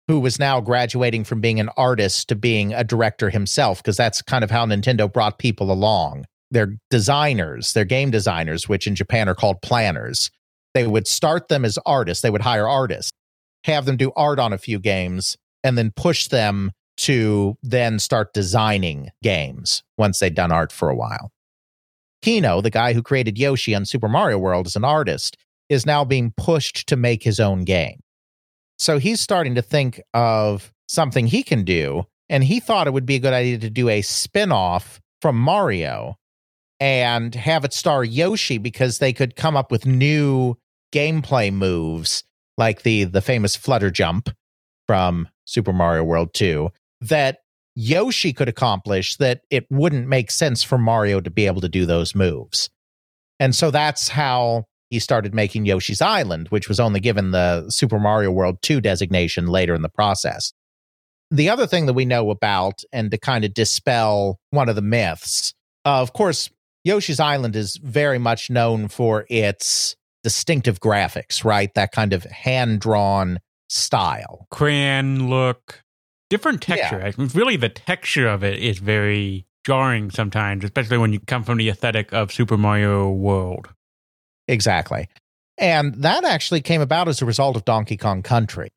who was now graduating from being an artist to being a director himself, because that's kind of how Nintendo brought people along. They're designers, they're game designers, which in Japan are called planners. They would start them as artists, they would hire artists, have them do art on a few games, and then push them to then start designing games once they'd done art for a while. Hino, the guy who created Yoshi on Super Mario World as an artist, is now being pushed to make his own game. So he's starting to think of something he can do. And he thought it would be a good idea to do a spin off from Mario and have it star Yoshi because they could come up with new gameplay moves like the the famous flutter jump from Super Mario World 2 that Yoshi could accomplish that it wouldn't make sense for Mario to be able to do those moves. And so that's how he started making Yoshi's Island, which was only given the Super Mario World 2 designation later in the process. The other thing that we know about, and to kind of dispel one of the myths, uh, of course, Yoshi's Island is very much known for its distinctive graphics, right? That kind of hand drawn style.
Crayon look, different texture. Mean, Really, the texture of it is very jarring sometimes, especially when you come from the aesthetic of Super Mario World.
Exactly. And that actually came about as a result of Donkey Kong Country,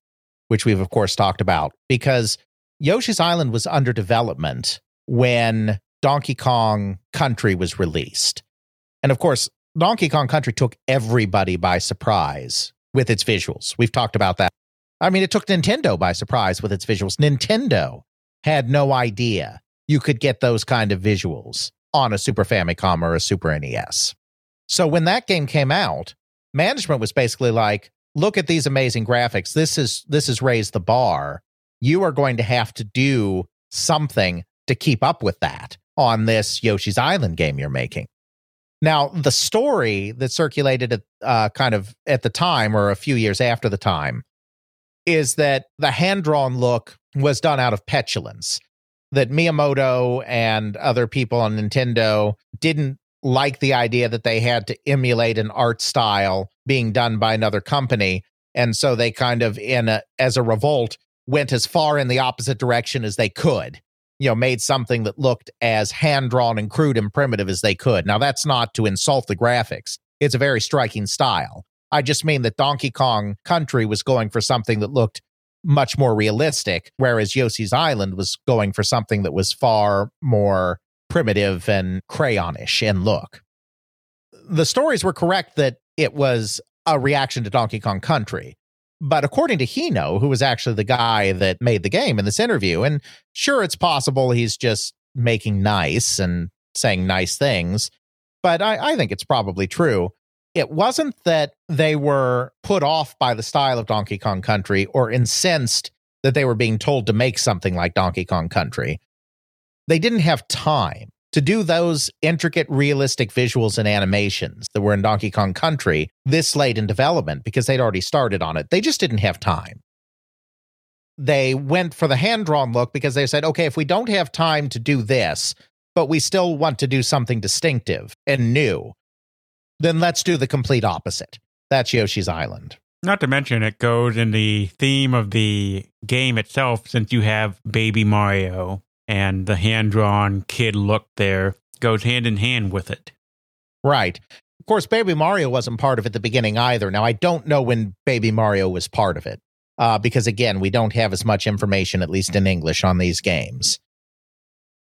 which we've, of course, talked about, because Yoshi's Island was under development when Donkey Kong Country was released. And of course, Donkey Kong Country took everybody by surprise with its visuals. We've talked about that. I mean, it took Nintendo by surprise with its visuals. Nintendo had no idea you could get those kind of visuals on a Super Famicom or a Super NES. So when that game came out, management was basically like, look at these amazing graphics. This is this has raised the bar. You are going to have to do something to keep up with that on this Yoshi's Island game you're making. Now, the story that circulated at uh, kind of at the time or a few years after the time is that the hand drawn look was done out of petulance. That Miyamoto and other people on Nintendo didn't like the idea that they had to emulate an art style being done by another company. And so they kind of, in a, as a revolt, went as far in the opposite direction as they could. You know, made something that looked as hand drawn and crude and primitive as they could. Now, that's not to insult the graphics, it's a very striking style. I just mean that Donkey Kong Country was going for something that looked much more realistic, whereas Yoshi's Island was going for something that was far more primitive and crayonish in look. The stories were correct that it was a reaction to Donkey Kong Country. But according to Hino, who was actually the guy that made the game in this interview, and sure, it's possible he's just making nice and saying nice things, but I, I think it's probably true. It wasn't that they were put off by the style of Donkey Kong Country or incensed that they were being told to make something like Donkey Kong Country. They didn't have time to do those intricate, realistic visuals and animations that were in Donkey Kong Country this late in development because they'd already started on it. They just didn't have time. They went for the hand drawn look because they said, okay, if we don't have time to do this, but we still want to do something distinctive and new, then let's do the complete opposite. That's Yoshi's Island.
Not to mention, it goes in the theme of the game itself, since you have Baby Mario and the hand drawn kid look there goes hand in hand with it.
Right. Of course, Baby Mario wasn't part of it at the beginning either. Now, I don't know when Baby Mario was part of it, uh, because again, we don't have as much information, at least in English, on these games.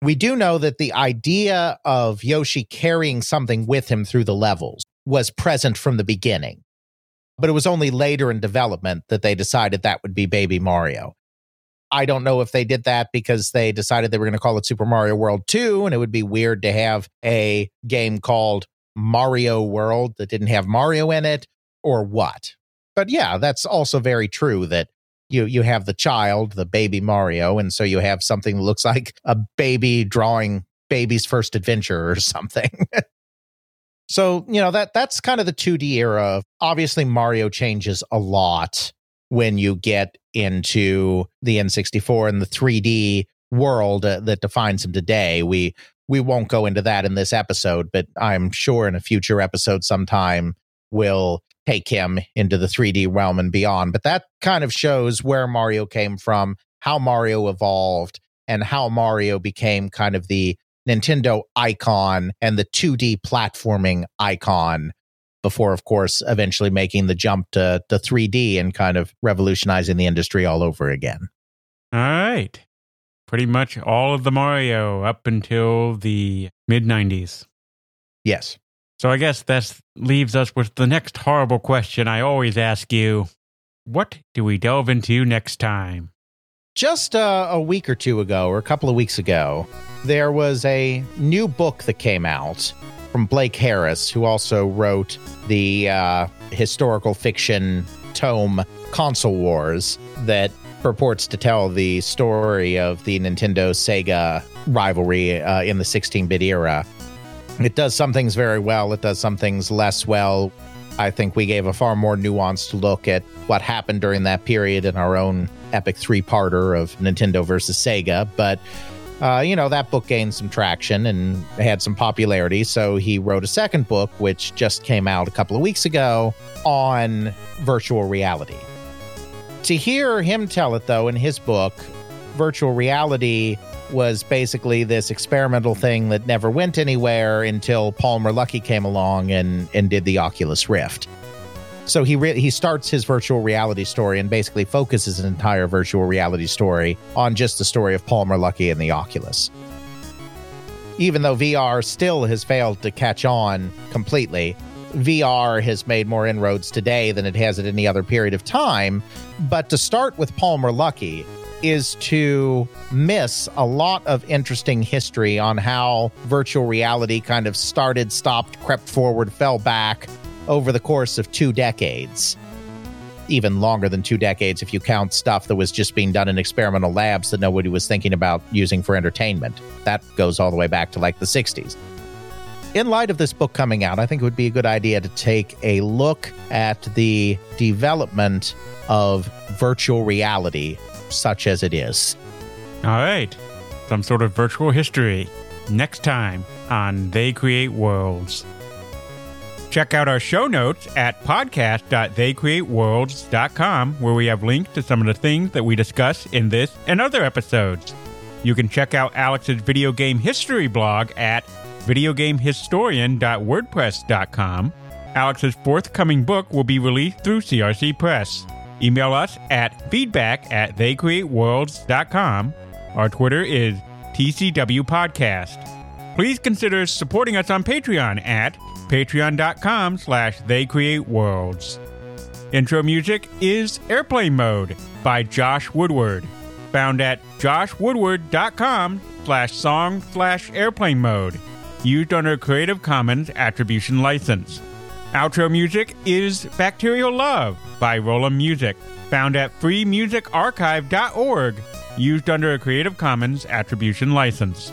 We do know that the idea of Yoshi carrying something with him through the levels was present from the beginning, but it was only later in development that they decided that would be Baby Mario. I don't know if they did that because they decided they were going to call it Super Mario World 2, and it would be weird to have a game called Mario World that didn't have Mario in it, or what. But yeah, that's also very true that you you have the child, the baby Mario, and so you have something that looks like a baby drawing baby's first adventure or something. so, you know, that that's kind of the 2D era. Obviously Mario changes a lot when you get into the N64 and the 3D world uh, that defines him today. We we won't go into that in this episode, but I'm sure in a future episode sometime we'll take him into the 3D realm and beyond. But that kind of shows where Mario came from, how Mario evolved, and how Mario became kind of the Nintendo icon and the 2D platforming icon before, of course, eventually making the jump to, to 3D and kind of revolutionizing the industry all over again.
All right. Pretty much all of the Mario up until the mid 90s.
Yes.
So I guess that leaves us with the next horrible question I always ask you What do we delve into next time?
Just uh, a week or two ago, or a couple of weeks ago, there was a new book that came out from Blake Harris, who also wrote the uh, historical fiction tome Console Wars that purports to tell the story of the Nintendo Sega rivalry uh, in the 16 bit era. It does some things very well, it does some things less well. I think we gave a far more nuanced look at what happened during that period in our own epic three parter of Nintendo versus Sega. But, uh, you know, that book gained some traction and had some popularity. So he wrote a second book, which just came out a couple of weeks ago on virtual reality. To hear him tell it, though, in his book, virtual reality was basically this experimental thing that never went anywhere until Palmer Luckey came along and, and did the Oculus Rift. So he re- he starts his virtual reality story and basically focuses an entire virtual reality story on just the story of Palmer Luckey and the Oculus. Even though VR still has failed to catch on completely, VR has made more inroads today than it has at any other period of time. But to start with Palmer Luckey is to miss a lot of interesting history on how virtual reality kind of started, stopped, crept forward, fell back over the course of two decades. Even longer than two decades if you count stuff that was just being done in experimental labs that nobody was thinking about using for entertainment. That goes all the way back to like the 60s in light of this book coming out, I think it would be a good idea to take a look at the development of virtual reality, such as it is.
All right. Some sort of virtual history. Next time on They Create Worlds. Check out our show notes at podcast.theycreateworlds.com, where we have links to some of the things that we discuss in this and other episodes. You can check out Alex's video game history blog at videogamehistorian.wordpress.com. Alex's forthcoming book will be released through CRC Press. Email us at feedback at theycreateworlds.com. Our Twitter is TCW Podcast. Please consider supporting us on Patreon at patreon.com slash theycreateworlds. Intro music is Airplane Mode by Josh Woodward, found at joshwoodward.com slash song slash airplane mode used under a Creative Commons Attribution License. Outro music is Bacterial Love by RoleMusic, found at freemusicarchive.org, used under a Creative Commons Attribution License.